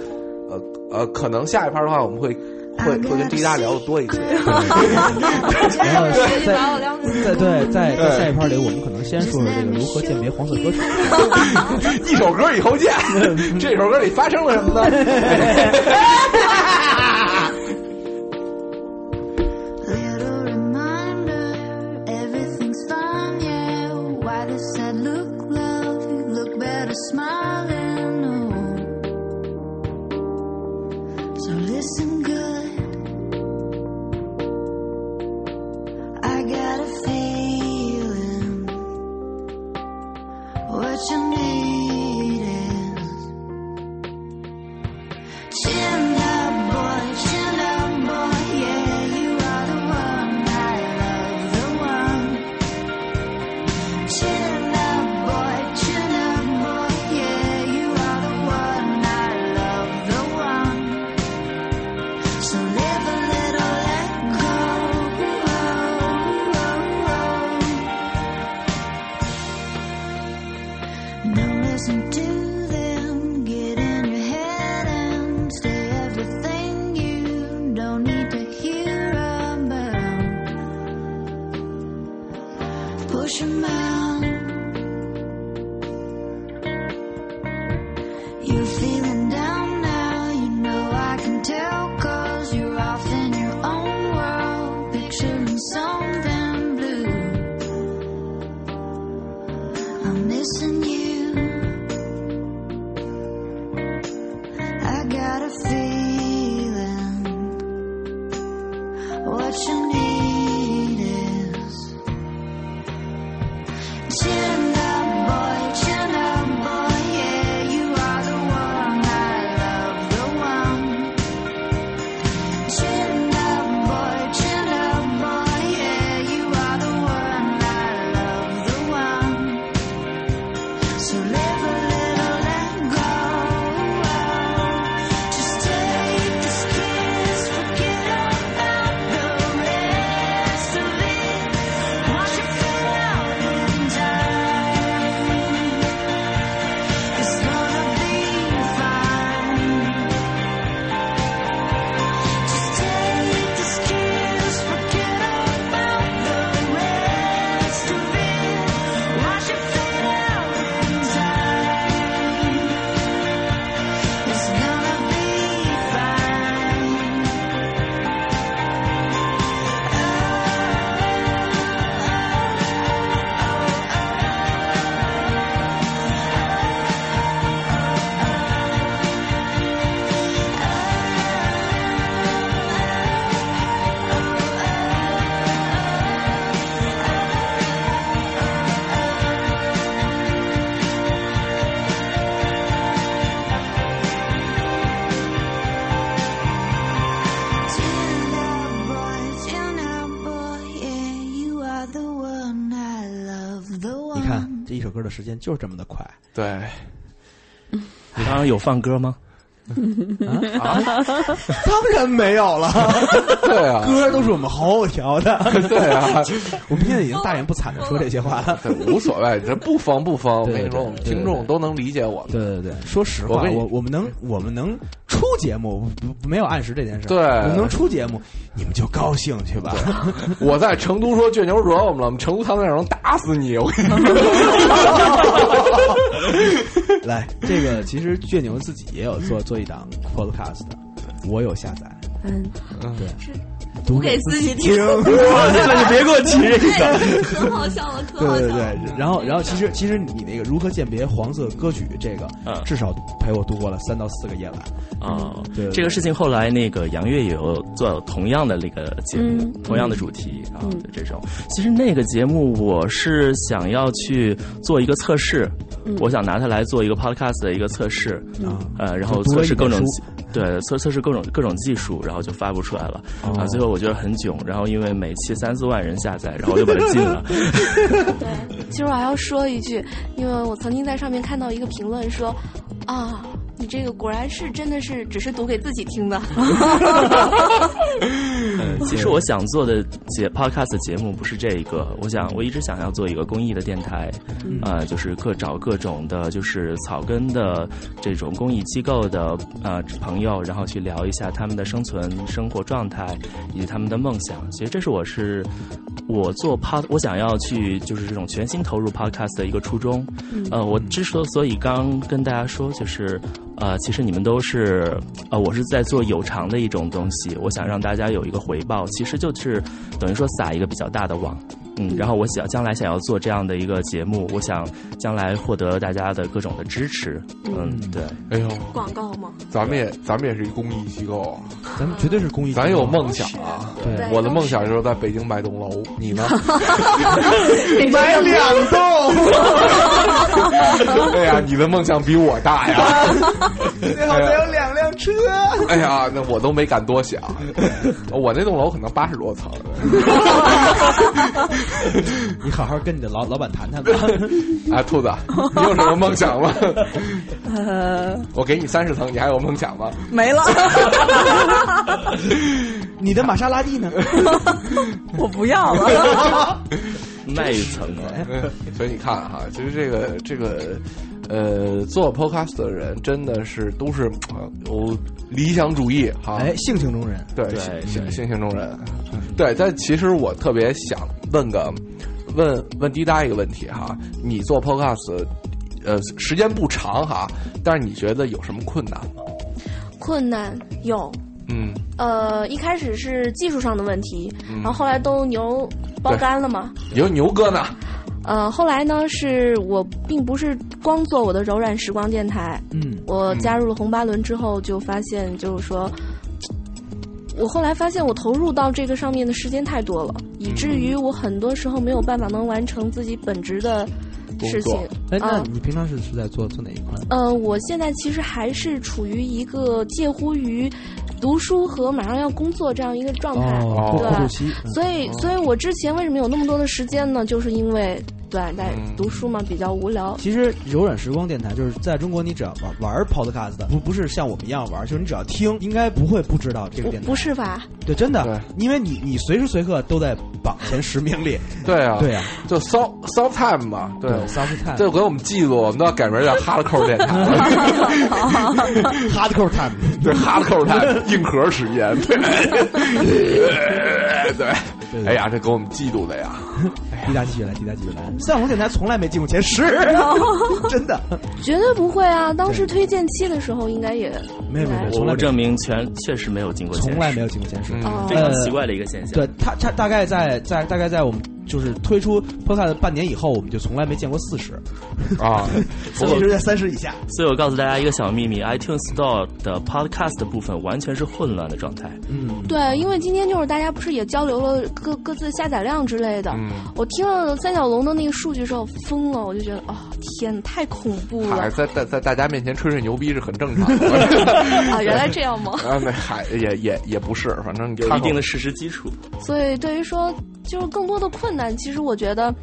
呃呃，可能下一盘的话，我们会会会跟滴答聊的多一些。然后 在在对在在下一盘里，我们可能先说说这个如何鉴别黄色歌曲。一首歌以后见，这首歌里发生了什么呢？to me. 间就是这么的快，对，你刚刚有放歌吗？啊？当然没有了，对啊，歌都是我们好调的。对啊，我们现在已经大言不惭的说这些话了。无所谓，这不疯不疯，我对跟你说，我们听众都能理解我们。对对对，说实话，我我我们能我们能出节目，不没有按时这件事。对我们能出节目，你们就高兴去吧。我在成都说倔牛惹我们了，我们成都唐队长能打死你！我跟你说，来，这个其实倔牛自己也有做做一档 podcast，我有下载，嗯，对，读给自己听。你 别给我提这个。可好笑了，可对对好笑了。对，然后然后其实其实你那个如何鉴别黄色歌曲这个，嗯至少陪我度过了三到四个夜晚。啊、这个事情后来那个杨越也有做同样的那个节目，嗯同样的主题啊，这种。其实那个节目我是想要去做一个测试，嗯我想拿它来做一个 podcast 的一个测试，啊呃，然后测试各种对测测试各种各种技术，然后就发布出来了。哦啊，最后我觉得很囧，然后因为每期三四万人下载，然后我就把它禁了。对，其实我还要说一句，因为我曾经在上面看到一个评论说，啊，你这个果然是真的是只是读给自己听的。嗯，其实我想做的节 podcast 节目不是这一个，我想我一直想要做一个公益的电台，啊、就是各找各种的，就是草根的这种公益机构的呃朋友，然后去聊一下他们的生存生活状态以及他们的梦想。其实这是我是我做 pod，我想要去就是这种全心投入 podcast 的一个初衷。呃，我之所所以刚跟大家说，就是呃，其实你们都是呃，我是在做有偿的一种东西，我想让大家有一个回报，其实就是等于说撒一个比较大的网。嗯，然后我想将来想要做这样的一个节目，我想将来获得大家的各种的支持。嗯，对，哎呦，广告吗？咱们也咱们也是一公益机构啊，咱们绝对是公益，咱有梦想啊。对我的梦想就是在北京买栋楼，你呢？买两栋，对呀，你的梦想比我大呀。最好再有两辆车。哎呀，那我都没敢多想，我那栋楼可能八十多层。你好好跟你的老老板谈谈吧。啊，兔子，你有什么梦想吗？呃，我给你三十层，你还有梦想吗？没了，你的玛莎拉蒂呢？我不要了。那一层啊，所以你看哈，其实这个这个呃，做 podcast 的人真的是都是呃有理想主义哈。哎，性情中人，对，对性性情中人。对，但其实我特别想问个问问滴答一个问题哈，你做 podcast，呃，时间不长哈，但是你觉得有什么困难吗？困难有，嗯呃，一开始是技术上的问题，嗯然后后来都牛包干了嘛。有牛哥呢，呃，后来呢，是我并不是光做我的柔软时光电台，嗯，我加入了红八轮之后，就发现就是说，我后来发现我投入到这个上面的时间太多了，以至于我很多时候没有办法能完成自己本职的事情。哎，那嗯你平常是是在做做哪一块？呃，我现在其实还是处于一个介乎于读书和马上要工作这样一个状态。哦，对过渡期。嗯所以，所以我之前为什么有那么多的时间呢？就是因为对在嗯读书嘛，比较无聊。其实柔软时光电台就是在中国，你只要玩玩 podcast 的，不不是像我们一样玩，就是你只要听，应该不会不知道这个电台。不是吧？对，真的对，因为你你随时随刻都在榜前十名里。对啊，对啊，就 soft soft time 嘛，对。，soft time，这给我们记住，我们都要改名叫哈拉扣电台，hardcore time。对哈拉扣台硬核时间，对，对，对哎呀，这给我们嫉妒的呀，滴答继续来，滴答继续来。三红电台从来没进过前十，真的绝对不会啊！当时推荐期的时候，应该也没有没有没有，我证明全确实没有进过前十从来没有进过前十。非常奇怪的一个现象。对他，他大概在在大概在我们就是推出 Podcast 半年以后，我们就从来没见过四十，啊，所以是在三十以下。所以我告诉大家一个小秘密：iTunes Store 的 Podcast 的部分完全是混乱的状态。嗯，对，因为今天就是大家不是也交流了各各自下载量之类的。嗯，我听了三角龙的那个数据之后疯了，我就觉得哦天，太恐怖还了在在在大家面前吹吹牛逼是很正常的 啊！原来 这样吗？啊，那还也也也不是，反正有一定的事实基础，所以对于说就是更多的困难，其实我觉得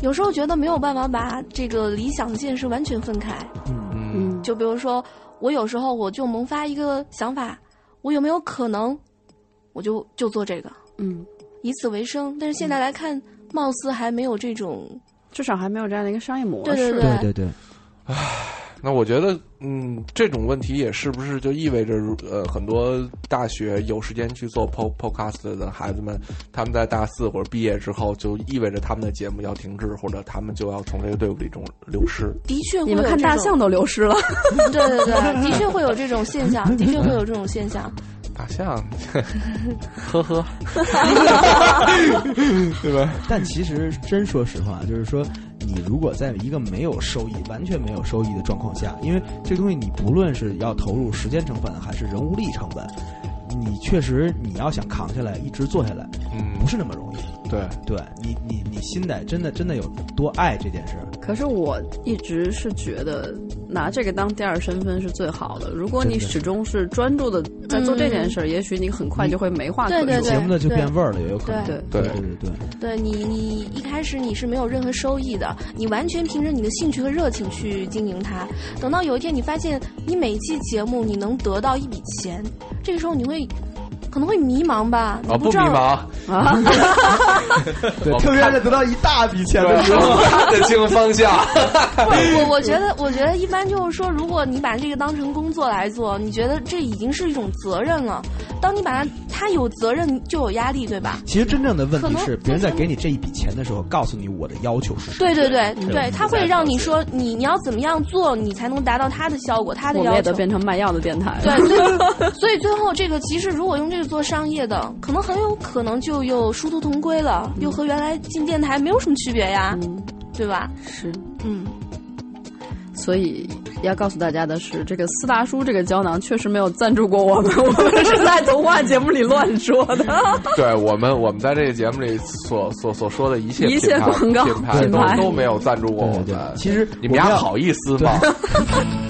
有时候觉得没有办法把这个理想现实完全分开。嗯嗯，就比如说，我有时候我就萌发一个想法，我有没有可能，我就就做这个，嗯，以此为生？但是现在来看，貌似还没有这种。至少还没有这样的一个商业模式。对对对对对，那我觉得，嗯，这种问题也是不是就意味着，呃，很多大学有时间去做 po podcast 的孩子们，他们在大四或者毕业之后，就意味着他们的节目要停滞，或者他们就要从这个队伍里中流失。的确你们看大象都流失了，对对对，的确会有这种现象，的确会有这种现象。大象，呵呵，对吧？但其实真说实话，就是说，你如果在一个没有收益、完全没有收益的状况下，因为这东西你不论是要投入时间成本还是人物力成本，你确实你要想扛下来，一直做下来，嗯不，是那么容易。对，对你，你你心得真的真的有多爱这件事？可是我一直是觉得拿这个当第二身份是最好的。如果你始终是专注的在做这件事儿，也许你很快就会没话可说。对对对节目的就变味儿了，也有可能。对对对对对，对你，你一开始你是没有任何收益的，你完全凭着你的兴趣和热情去经营它。等到有一天你发现你每一期节目你能得到一笔钱，这个时候你会可能会迷茫吧？你啊，不迷茫，啊，对，我特别是得到一大笔钱的时候，看得清方向。我我觉得，我觉得一般就是说，如果你把这个当成工作来做，你觉得这已经是一种责任了。当你把它，它有责任就有压力，对吧？其实真正的问题是，别人在给你这一笔钱的时候，告诉你我的要求是什么。对对对有对，他会让你说你你要怎么样做，你才能达到他的效果，他的要求我们也得。变成卖药的电台。对，对，所以最后这个其实如果用这个做商业的，可能很有可能就又殊途同归了，又和原来进电台没有什么区别呀，嗯，对吧？是。嗯，所以要告诉大家的是，这个四大叔这个胶囊确实没有赞助过我们，我们是在童话节目里乱说的。对我们，我们在这个节目里所所所说的一切一切广告品牌都都没有赞助过我们。其实你们俩好意思吗？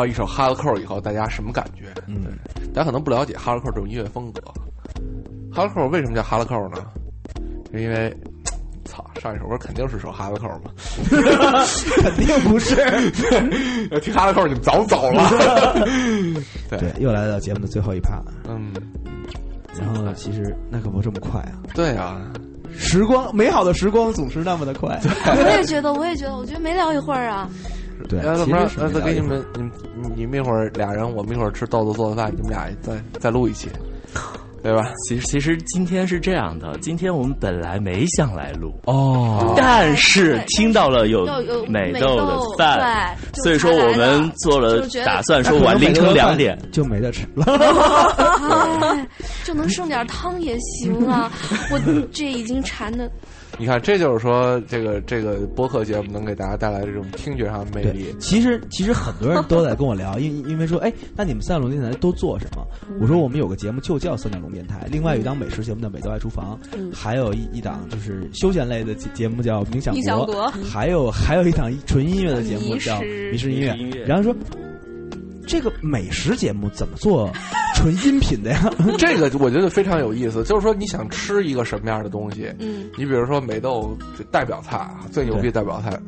道一首哈拉扣以后大家什么感觉？嗯，大家可能不了解哈拉扣这种音乐风格。哈拉扣为什么叫哈拉扣呢？是因为，操，上一首歌肯定是首哈拉扣嘛，肯定不是。听哈拉扣你们早走了。对对，又来到节目的最后一趴。嗯，然后其实那可不这么快啊，对啊，时光美好的时光总是那么的快。我也觉得，我也觉得，我觉得没聊一会儿啊。对，那怎么着？其实是那再给你们，你们你们一会儿俩人，我们一会儿吃豆豆做的饭，你们俩再再录一期，对吧？其实其实今天是这样的，今天我们本来没想来录，哦，但是听到了有美美豆的饭，对所以说我们做了打算说晚凌晨两点。就没得吃了。哎，就能剩点汤也行啊！我这已经馋的，你看，这就是说，这个这个播客节目能给大家带来这种听觉上的魅力，。其实其实很多人都在跟我聊，因因为说，哎，那你们三角龙电台都做什么？我说我们有个节目就叫三角龙电台，另外有一档美食节目叫《美豆爱厨房》，嗯还有一一档就是休闲类的节节目叫《冥想国还有还有一档纯音乐的节目叫迷失音乐》。然后说，这个美食节目怎么做 纯音频的呀？这个我觉得非常有意思，就是说你想吃一个什么样的东西，嗯，你比如说美豆这代表菜啊，最牛逼代表菜，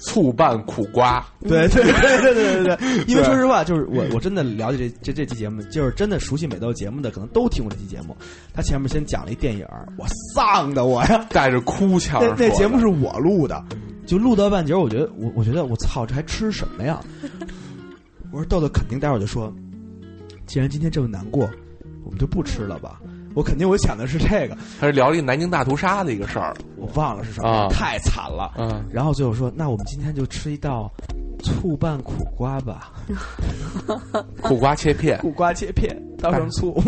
醋拌苦瓜，对对对对对对对，因为说实话，就是我我真的了解这这这期节目，就是真的熟悉美豆节目的，可能都听过这期节目。他前面先讲了一电影，我丧的我呀，带着哭腔那。那节目是我录的，就录到半截，我觉得我我觉得我操，这还吃什么呀？我说豆豆肯定待会儿就说，既然今天这么难过，我们就不吃了吧。我肯定我想的是这个，他是聊了一个南京大屠杀的一个事儿。我忘了是什么，啊太惨了。嗯，然后最后说，那我们今天就吃一道醋拌苦瓜吧。苦瓜切片，苦瓜切片，倒上醋。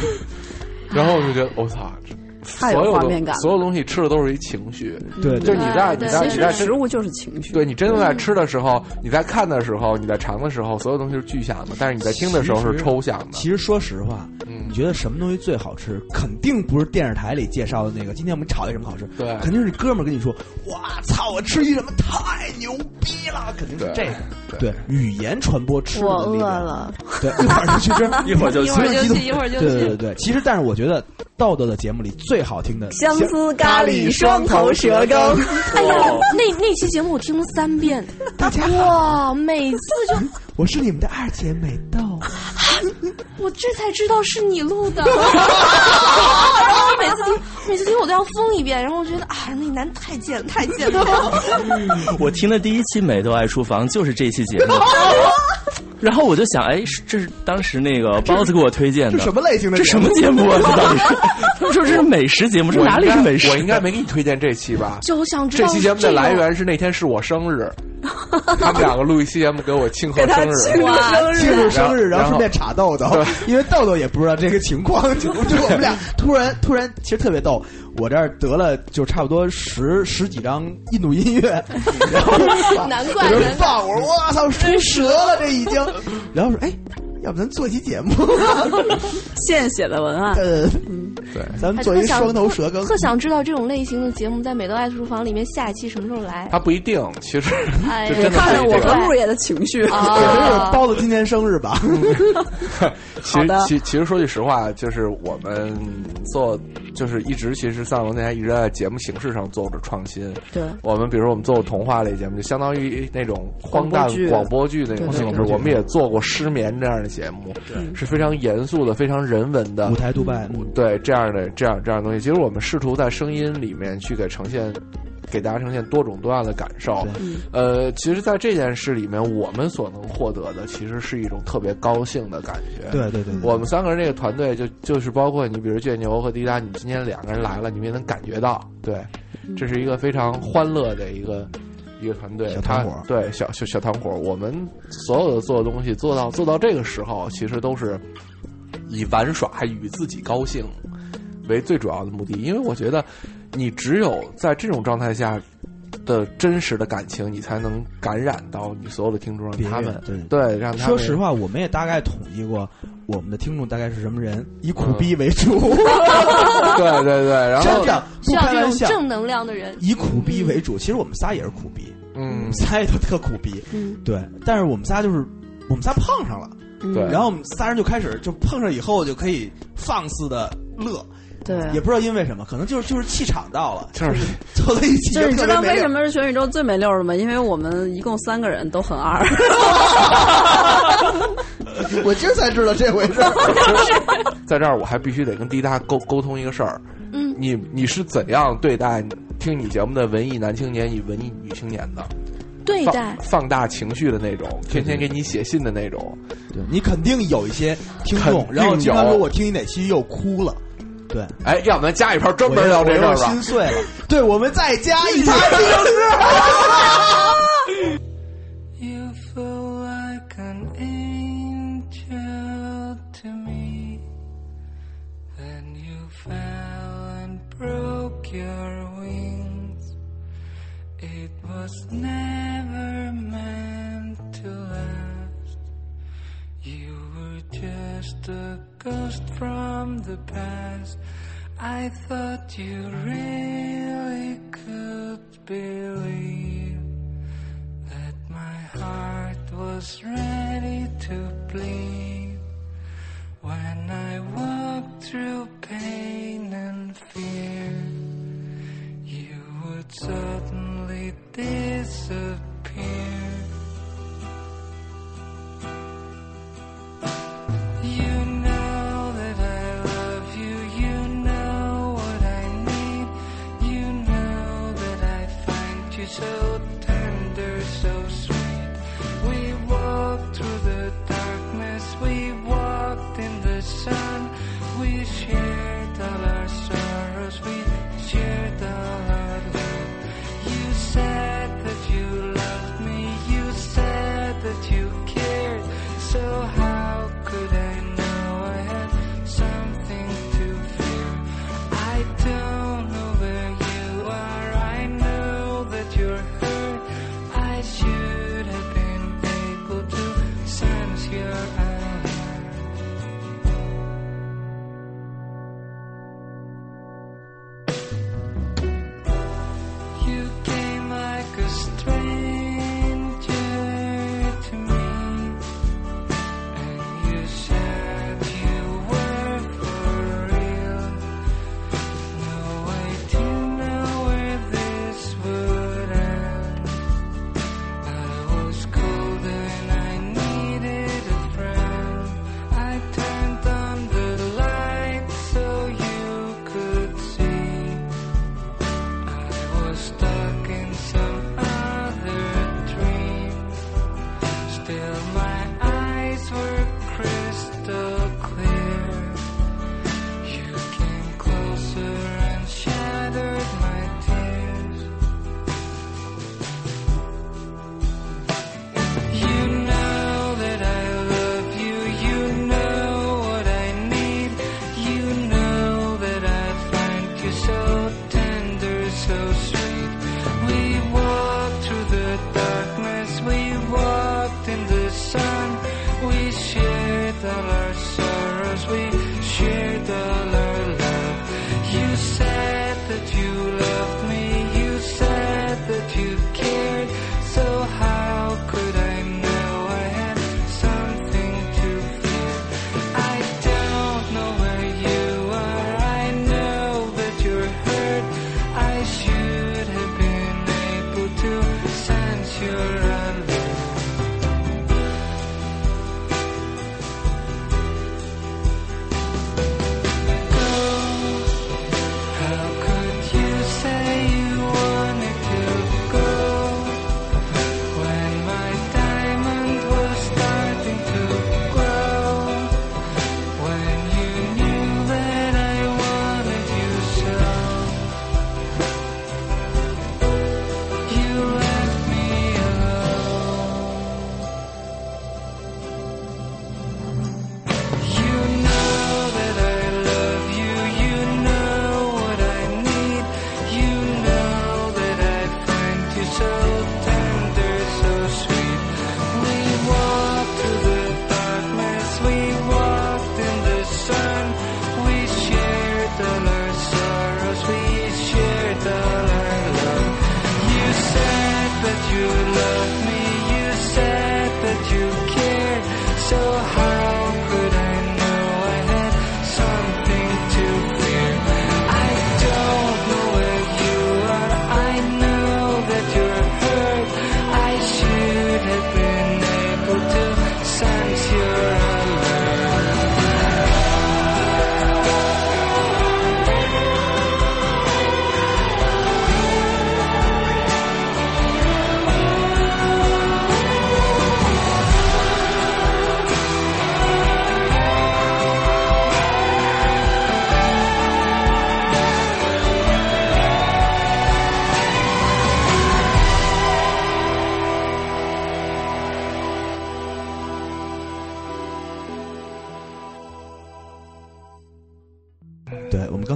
然后我就觉得，我操，这太有所有的画面感了所有东西吃的都是一情绪。对就是你在你在你在食物就是情绪。对你真的在吃的时候，你在看的时候，你在尝的时候，所有东西是具象的，但是你在听的时候是抽象的。其实说实话，嗯你觉得什么东西最好吃？肯定不是电视台里介绍的那个。今天我们炒一什么好吃？对肯定是哥们儿跟你说：“哇操，我吃一什么太牛逼了！”肯定是这个。对对，语言传播吃的我饿。了，对，一会儿就去吃，一会儿就一会儿就去，一会儿就去。对对对对，其实但是我觉得道德的节目里最好听的。香酥咖喱双头蛇羹。哎呀，那那期节目我听了三遍，大家哇，每次就我是你们的二姐美豆。我这才知道是你录的，然后每次听每次听我都要疯一遍，然后我觉得啊，那男的太贱了，太贱了。我听的第一期《美豆爱厨房》就是这期节目，然后我就想，哎，这是当时那个包子给我推荐的，这什么类型的这什么节目啊？这到底是？他们说这是美食节目，这哪里是美食？我应该没给你推荐这期吧？就我想知道这期节目的来源是那天是我生日，他们两个录一期节目给我庆贺生日。庆祝生日庆祝生日，然后顺便查豆豆对，因为豆豆也不知道这个情况，就就我们俩突然突然，其实特别逗。我这儿得了就差不多十十几张印度音乐，然后难怪我说我操，出蛇了这已经。然后说哎，要不咱做一期节目？现写的文案，呃，对，咱们做一双头蛇羹。特想知道这种类型的节目在《美豆爱厨房》里面下一期什么时候来？他不一定，其实 哎就真的看我这个和木爷的情绪。啊，包子今天生日吧？其实其其实说句实话，就是我们做，就是一直其实三角龙电台一直在节目形式上做着创新。对，我们比如说我们做过童话类节目，就相当于那种荒诞广播剧那种形式。我们也做过失眠这样的节目，是非常严肃的、非常人文的舞。台独白，嗯对这样的这样这样东西，其实我们试图在声音里面去给呈现给大家呈现多种多样的感受。嗯呃，其实，在这件事里面，我们所能获得的，其实是一种特别高兴的感觉。对对对，我们三个人这个团队就就是包括你，比如倔牛和滴答，你今天两个人来了，你们也能感觉到，对，这是一个非常欢乐的一个一个团队，小团伙对小小小团伙，我们所有的做的东西做到做到这个时候，其实都是以玩耍还与自己高兴为最主要的目的，因为我觉得你只有在这种状态下。的真实的感情，你才能感染到你所有的听众，让他们对对让他们说实话，我们也大概统计过我们的听众大概是什么人，以苦逼为主。对对对，然后真的不需要这开玩笑，种正能量的人。以苦逼为主。其实我们仨也是苦逼，我嗯们，仨也都特苦逼。嗯，对，但是我们仨就是我们仨碰上了，嗯对然后我们仨人就开始就碰上以后就可以放肆的乐，对，也不知道因为什么，可能就是就是气场到了，就是凑在一起就是你知道为什么？是全宇宙最没溜儿的吗？因为我们一共三个人都很二。我今儿才知道这回事儿。在这儿我还必须得跟滴答沟沟通一个事儿，嗯，你你是怎样对待听你节目的文艺男青年与文艺女青年的？对待放大情绪的那种，天天给你写信的那种，对你肯定有一些听众，然后经常有说我听你哪期又哭了，对，哎，要不咱加一盘专门聊这事儿吧？心？碎了。对，我们再加一盘，You feel was never meant to last. You were just a ghost from the past. I thought you really could believe that my heart was ready to bleed when I walked through pain and fear. Would suddenly disappear. You know that I love you. You know what I need. You know that I find you so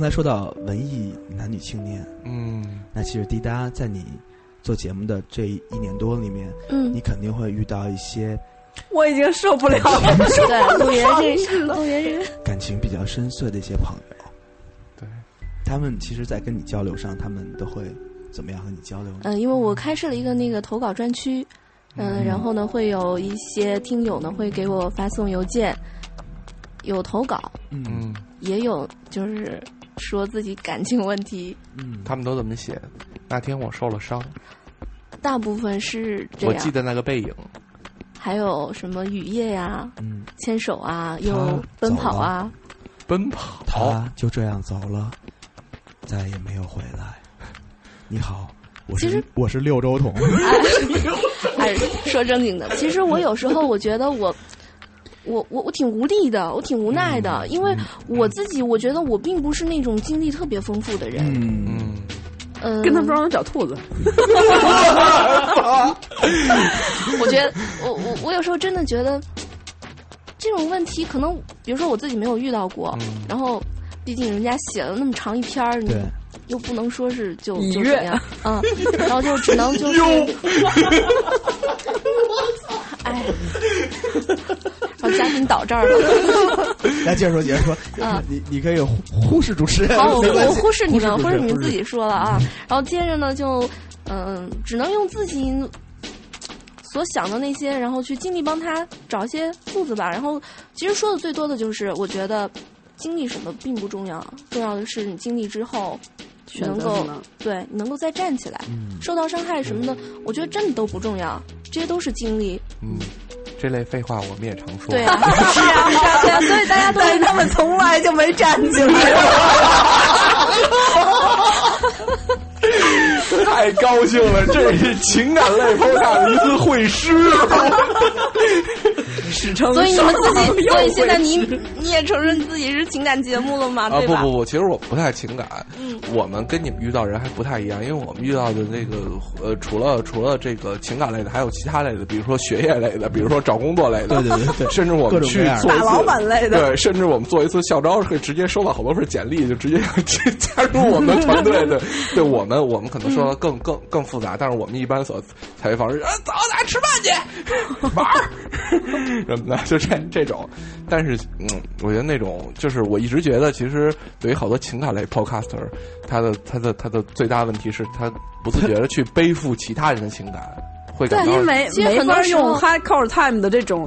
才说到文艺男女青年，嗯，那其实滴答在你做节目的这一年多里面，嗯。你肯定会遇到一些我已经受不了了。对，陆爷这陆爷这感情比较深邃的一些朋友，对，他们其实，在跟你交流上，他们都会怎么样和你交流呢？嗯，因为我开设了一个那个投稿专区，嗯，然后呢，会有一些听友呢会给我发送邮件，有投稿，嗯。也有就是说自己感情问题，嗯，他们都怎么写。那天我受了伤，大部分是这样。我记得那个背影。还有什么雨夜呀、嗯，牵手啊，又奔跑啊，奔跑，他就这样走了，再也没有回来。你好，我是其实我是六周彤。哎，说正经的，其实我有时候我觉得我。我我我挺无力的，我挺无奈的，因为我自己我觉得我并不是那种经历特别丰富的人，嗯。嗯，嗯，跟他们说找兔子，我觉得我我我有时候真的觉得这种问题，可能比如说我自己没有遇到过，然后毕竟人家写了那么长一篇儿，你对又不能说是就就怎么样，啊，然后就只能就是，哎，把嘉宾倒这儿了。来接着说，接着说，嗯你你可以忽忽视主持人，好，我忽视你们，忽视你们自己说了啊。然后接着呢，就嗯、只能用自己所想的那些，然后去尽力帮他找一些路子吧。然后其实说的最多的就是，我觉得经历什么并不重要，重要的是你经历之后。选能够对，能够再站起来，嗯受到伤害什么的，我觉得真的都不重要，这些都是经历。嗯，这类废话我们也常说。对啊，是啊，是啊，对啊，所以大家都但是他们从来就没站起来。太高兴了，这是情感类 podcast 的一次会师。史称所以你们自己，所以现在你你也承认自己是情感节目了吗？啊？不不不，其实我不太情感。嗯，我们跟你们遇到人还不太一样，因为我们遇到的那个呃，除了除了这个情感类的，还有其他类的，比如说学业类的，比如说找工作类的，对对对对甚至我们去各种各样的做一次大老板类的对，甚至我们做一次校招，会直接收到好多份简历，就直接加 加入我们团队的。对我们，我们可能说的更更更复杂，但是我们一般所采取方式，啊，走，咱吃饭去玩儿什么的，就这这种。但是，嗯，我觉得那种就是我一直觉得，其实对于好多情感类 podcaster，他的他的他的最大问题是他不自觉的去背负其他人的情感，会感到因为其实没很多时法用 high c o r e time 的这种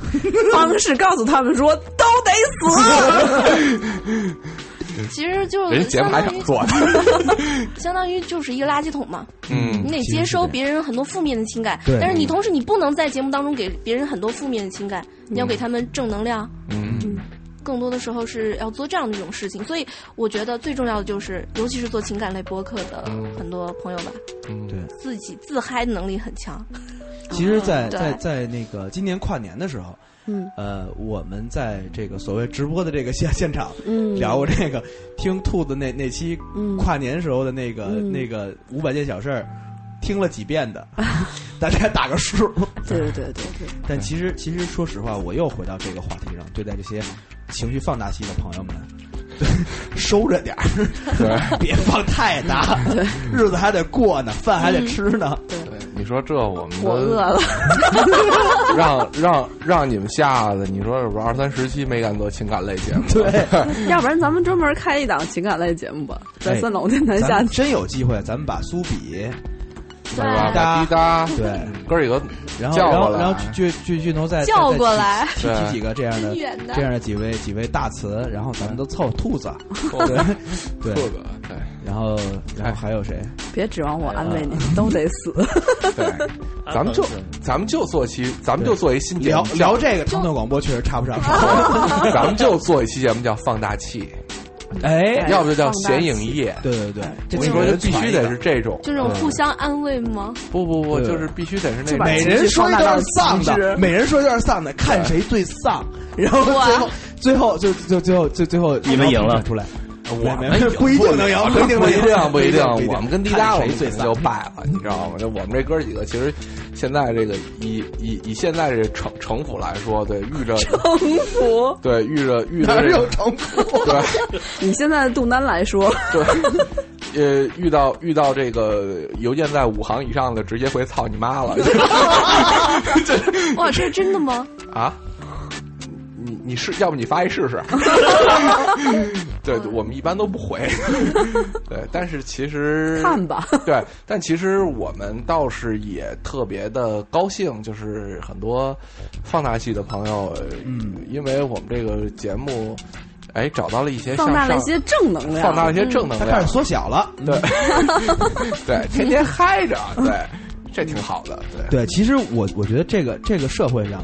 方式告诉他们说都得死。其实就人节目还相当于想做呢。相当于就是一个垃圾桶嘛。嗯你得接收别人很多负面的情感，但是你同时你不能在节目当中给别人很多负面的情感，你要给他们正能量。嗯更多的时候是要做这样的一种事情，所以我觉得最重要的就是，尤其是做情感类播客的很多朋友吧，嗯，对。自己自嗨的能力很强。其实在，对在在那个今年跨年的时候，嗯。呃，我们在这个所谓直播的这个现现场，嗯。聊过这个听兔子那那期嗯。跨年时候的那个、嗯。那个五百件小事儿，听了几遍的，大家打个数。对对对对。对，但其实其实说实话，我又回到这个话题上，对待这些情绪放大期的朋友们，对，收着点儿，对。别放太大，日子还得过呢，饭还得吃呢。对，你说这我们我饿了。让让让你们吓的，你说是不是二三十期没敢做情感类节目？对 要不然咱们专门开一档情感类节目吧，在哎三楼电台下。真有机会，咱们把苏比是吧？滴答滴答，对，哥几个然后叫然后然后剧剧剧头再叫过来提几个这样的这样的几位几位大词，然后咱们都凑兔子，对对兔子，对。然后然后还有谁？别指望我安慰你，都得死。对，咱们就咱们就做期，咱们就做一新节聊目，聊这个长途广播确实插不上手。咱们就做一期节目叫放大器，哎，要不就叫显影液。对对对，我跟你说，就必须得是这种，就这种互相安慰吗？不不不，就是必须得是那每人说一段丧的，每人说一段丧的，看谁最丧，然后最后最后就就最后就最后你们赢了出来。我们不一定能赢不不一定能赢不一定，我们跟滴答，我们最就败了，你知道吗？就我们这哥几个，其实现在这个以以以现在这城城府来说，对遇着城府，对遇着遇着这个有城府？对 以现在的杜丹来说，对，呃，遇到遇到这个邮件在五行以上的，直接回操你妈了哇，这是真的吗？啊！你你试，要不你发一试试？对，我们一般都不回。对，但是其实看吧。对，但其实我们倒是也特别的高兴，就是很多放大系的朋友，嗯，因为我们这个节目，哎，找到了一些放大了一些正能量，放大了一些正能量它开始，缩小了。对，对，天天嗨着，对，这挺好的，对，对，其实我我觉得这个这个社会上，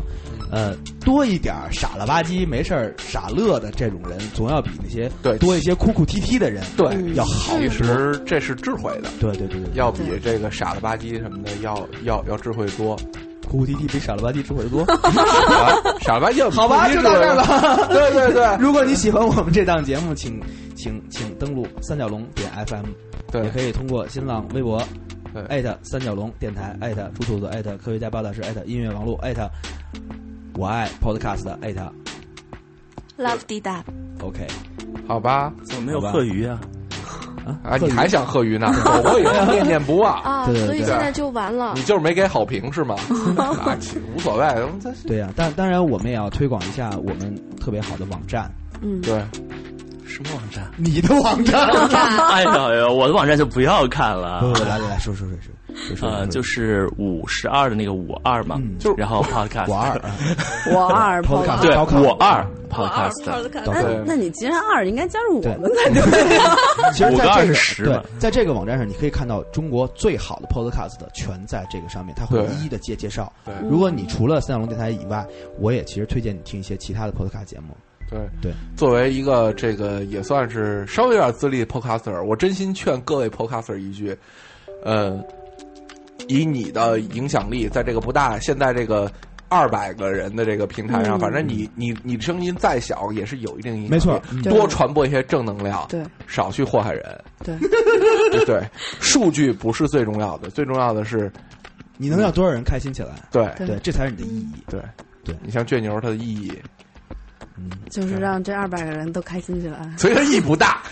呃，多一点儿傻了吧唧、没事儿傻乐的这种人，总要比那些对多一些哭哭啼啼的人对要好。其实这是智慧的，对对对对，要比这个傻了吧唧什么的要要要智慧多。哭哭啼啼比傻了吧唧智慧多。傻傻了吧唧好吧，就到这儿了。对对对 如果你喜欢我们这档节目，请请请登录三角龙点 FM，对也可以通过新浪微博艾特三角龙电台艾特猪兔子艾特科学家报道室艾特音乐网络艾特我爱 Podcast 艾特 Love 滴答，OK 好吧怎么没有贺鱼啊？啊，你还想贺鱼呢？走过以后念念不忘。啊，所以现在就完了你。就是没给好评是吗？啊，无所谓，对呀、但当然我们也要推广一下我们特别好的网站，嗯，对，什么网站？你的网站。哎呀呀，我的网站就不要看了不。不，来来来说说说说呃，就是五十二的那个五二嘛，嗯就是然后 podcast 我二啊，我二 Podcast 对我二 podcast，那那你既然二，应该加入我们才对。其实五个二在这个是十对，在这个网站上，你可以看到中国最好的 podcast 全在这个上面，它会一一的介介绍。对如果你除了三角龙电台以外，我也其实推荐你听一些其他的 podcast 节目。对。对，作为一个这个也算是稍微有点资历的 podcaster，我真心劝各位 podcaster 一句，呃，以你的影响力，在这个不大现在这个二百个人的这个平台上，嗯。反正你你你声音再小，也是有一定影响力。没错。嗯多传播一些正能量，对。少去祸害人。对，对对，数据不是最重要的，最重要的是你能让多少人开心起来？对。对。对，这才是你的意义。对。对。你像倔牛，它的意义，就是让这二百个人都开心起来。所以它意义不大。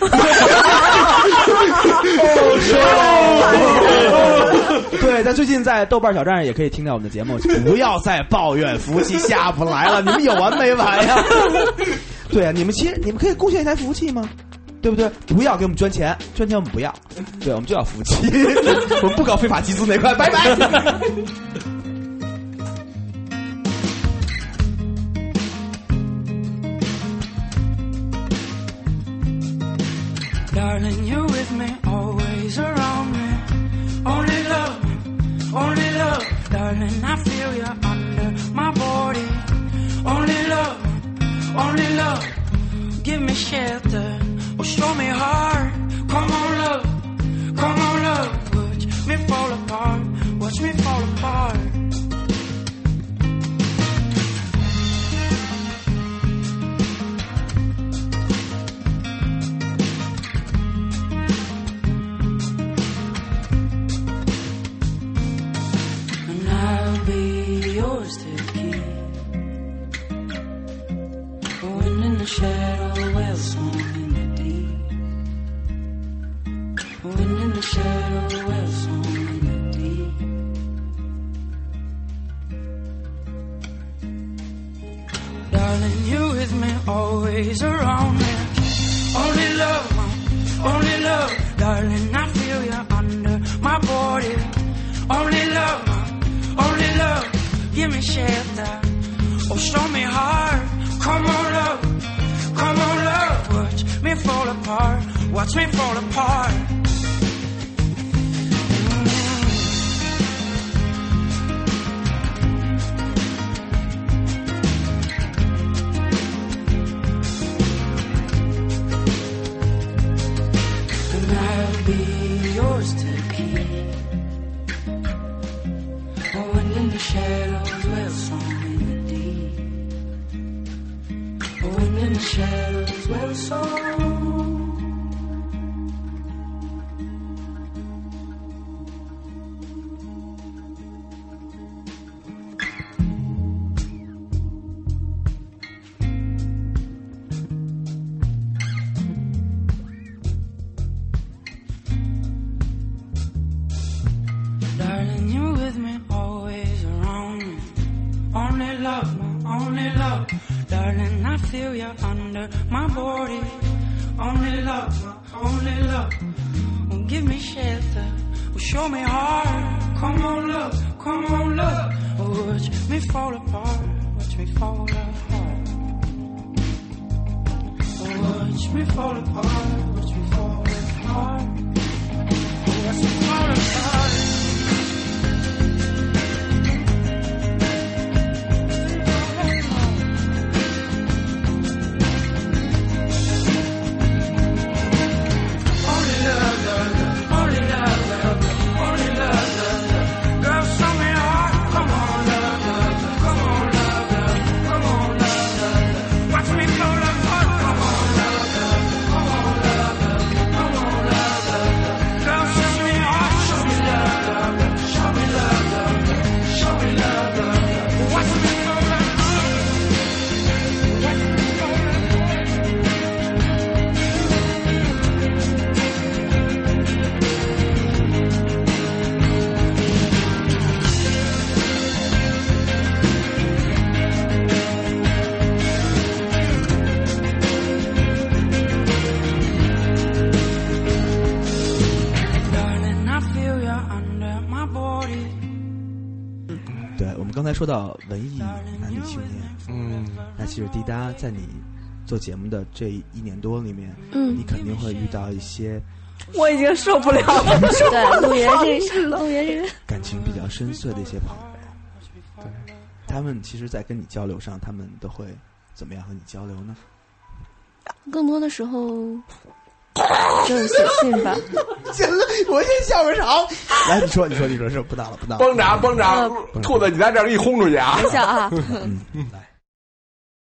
对，在最近在豆瓣小站上也可以听到我们的节目，不要再抱怨服务器下不来了，你们有完没完呀？对啊，你们其实你们可以贡献一台服务器吗？对不对？不要给我们捐钱，捐钱我们不要，对，我们就要服务器，我们不搞非法集资那块，拜拜。Darling, you're with me, always around me. Only love, only love. Darling, I feel you under my body. Only love, only love. Give me shelter, or show me heart. Come on, love, come on, love. Watch me fall apart, watch me fall apart. The shadow, well, song in the deep. When in the shadow, well, song in the deep. Darling, you with me, always around me. Only love, only love, darling. I feel you under my body. Only love, only love. Give me shelter, or show me heart. Come on, love, come on, love. Watch me fall apart, watch me fall apart. and I'll be yours to Shadows will soar. 说到文艺男女青年，嗯，那其实滴答在你做节目的这一年多里面，嗯你肯定会遇到一些我已经受不了了。对，陆爷这 陆爷这个感情比较深邃的一些朋友。对，他们其实，在跟你交流上，他们都会怎么样和你交流呢？更多的时候就是写信吧。行了，我先笑个场。来，你说，你说，你说，是不打了，不打了。绷着啊帮着啊，兔子，你在这儿给你轰出去啊！等一！下啊，嗯，来。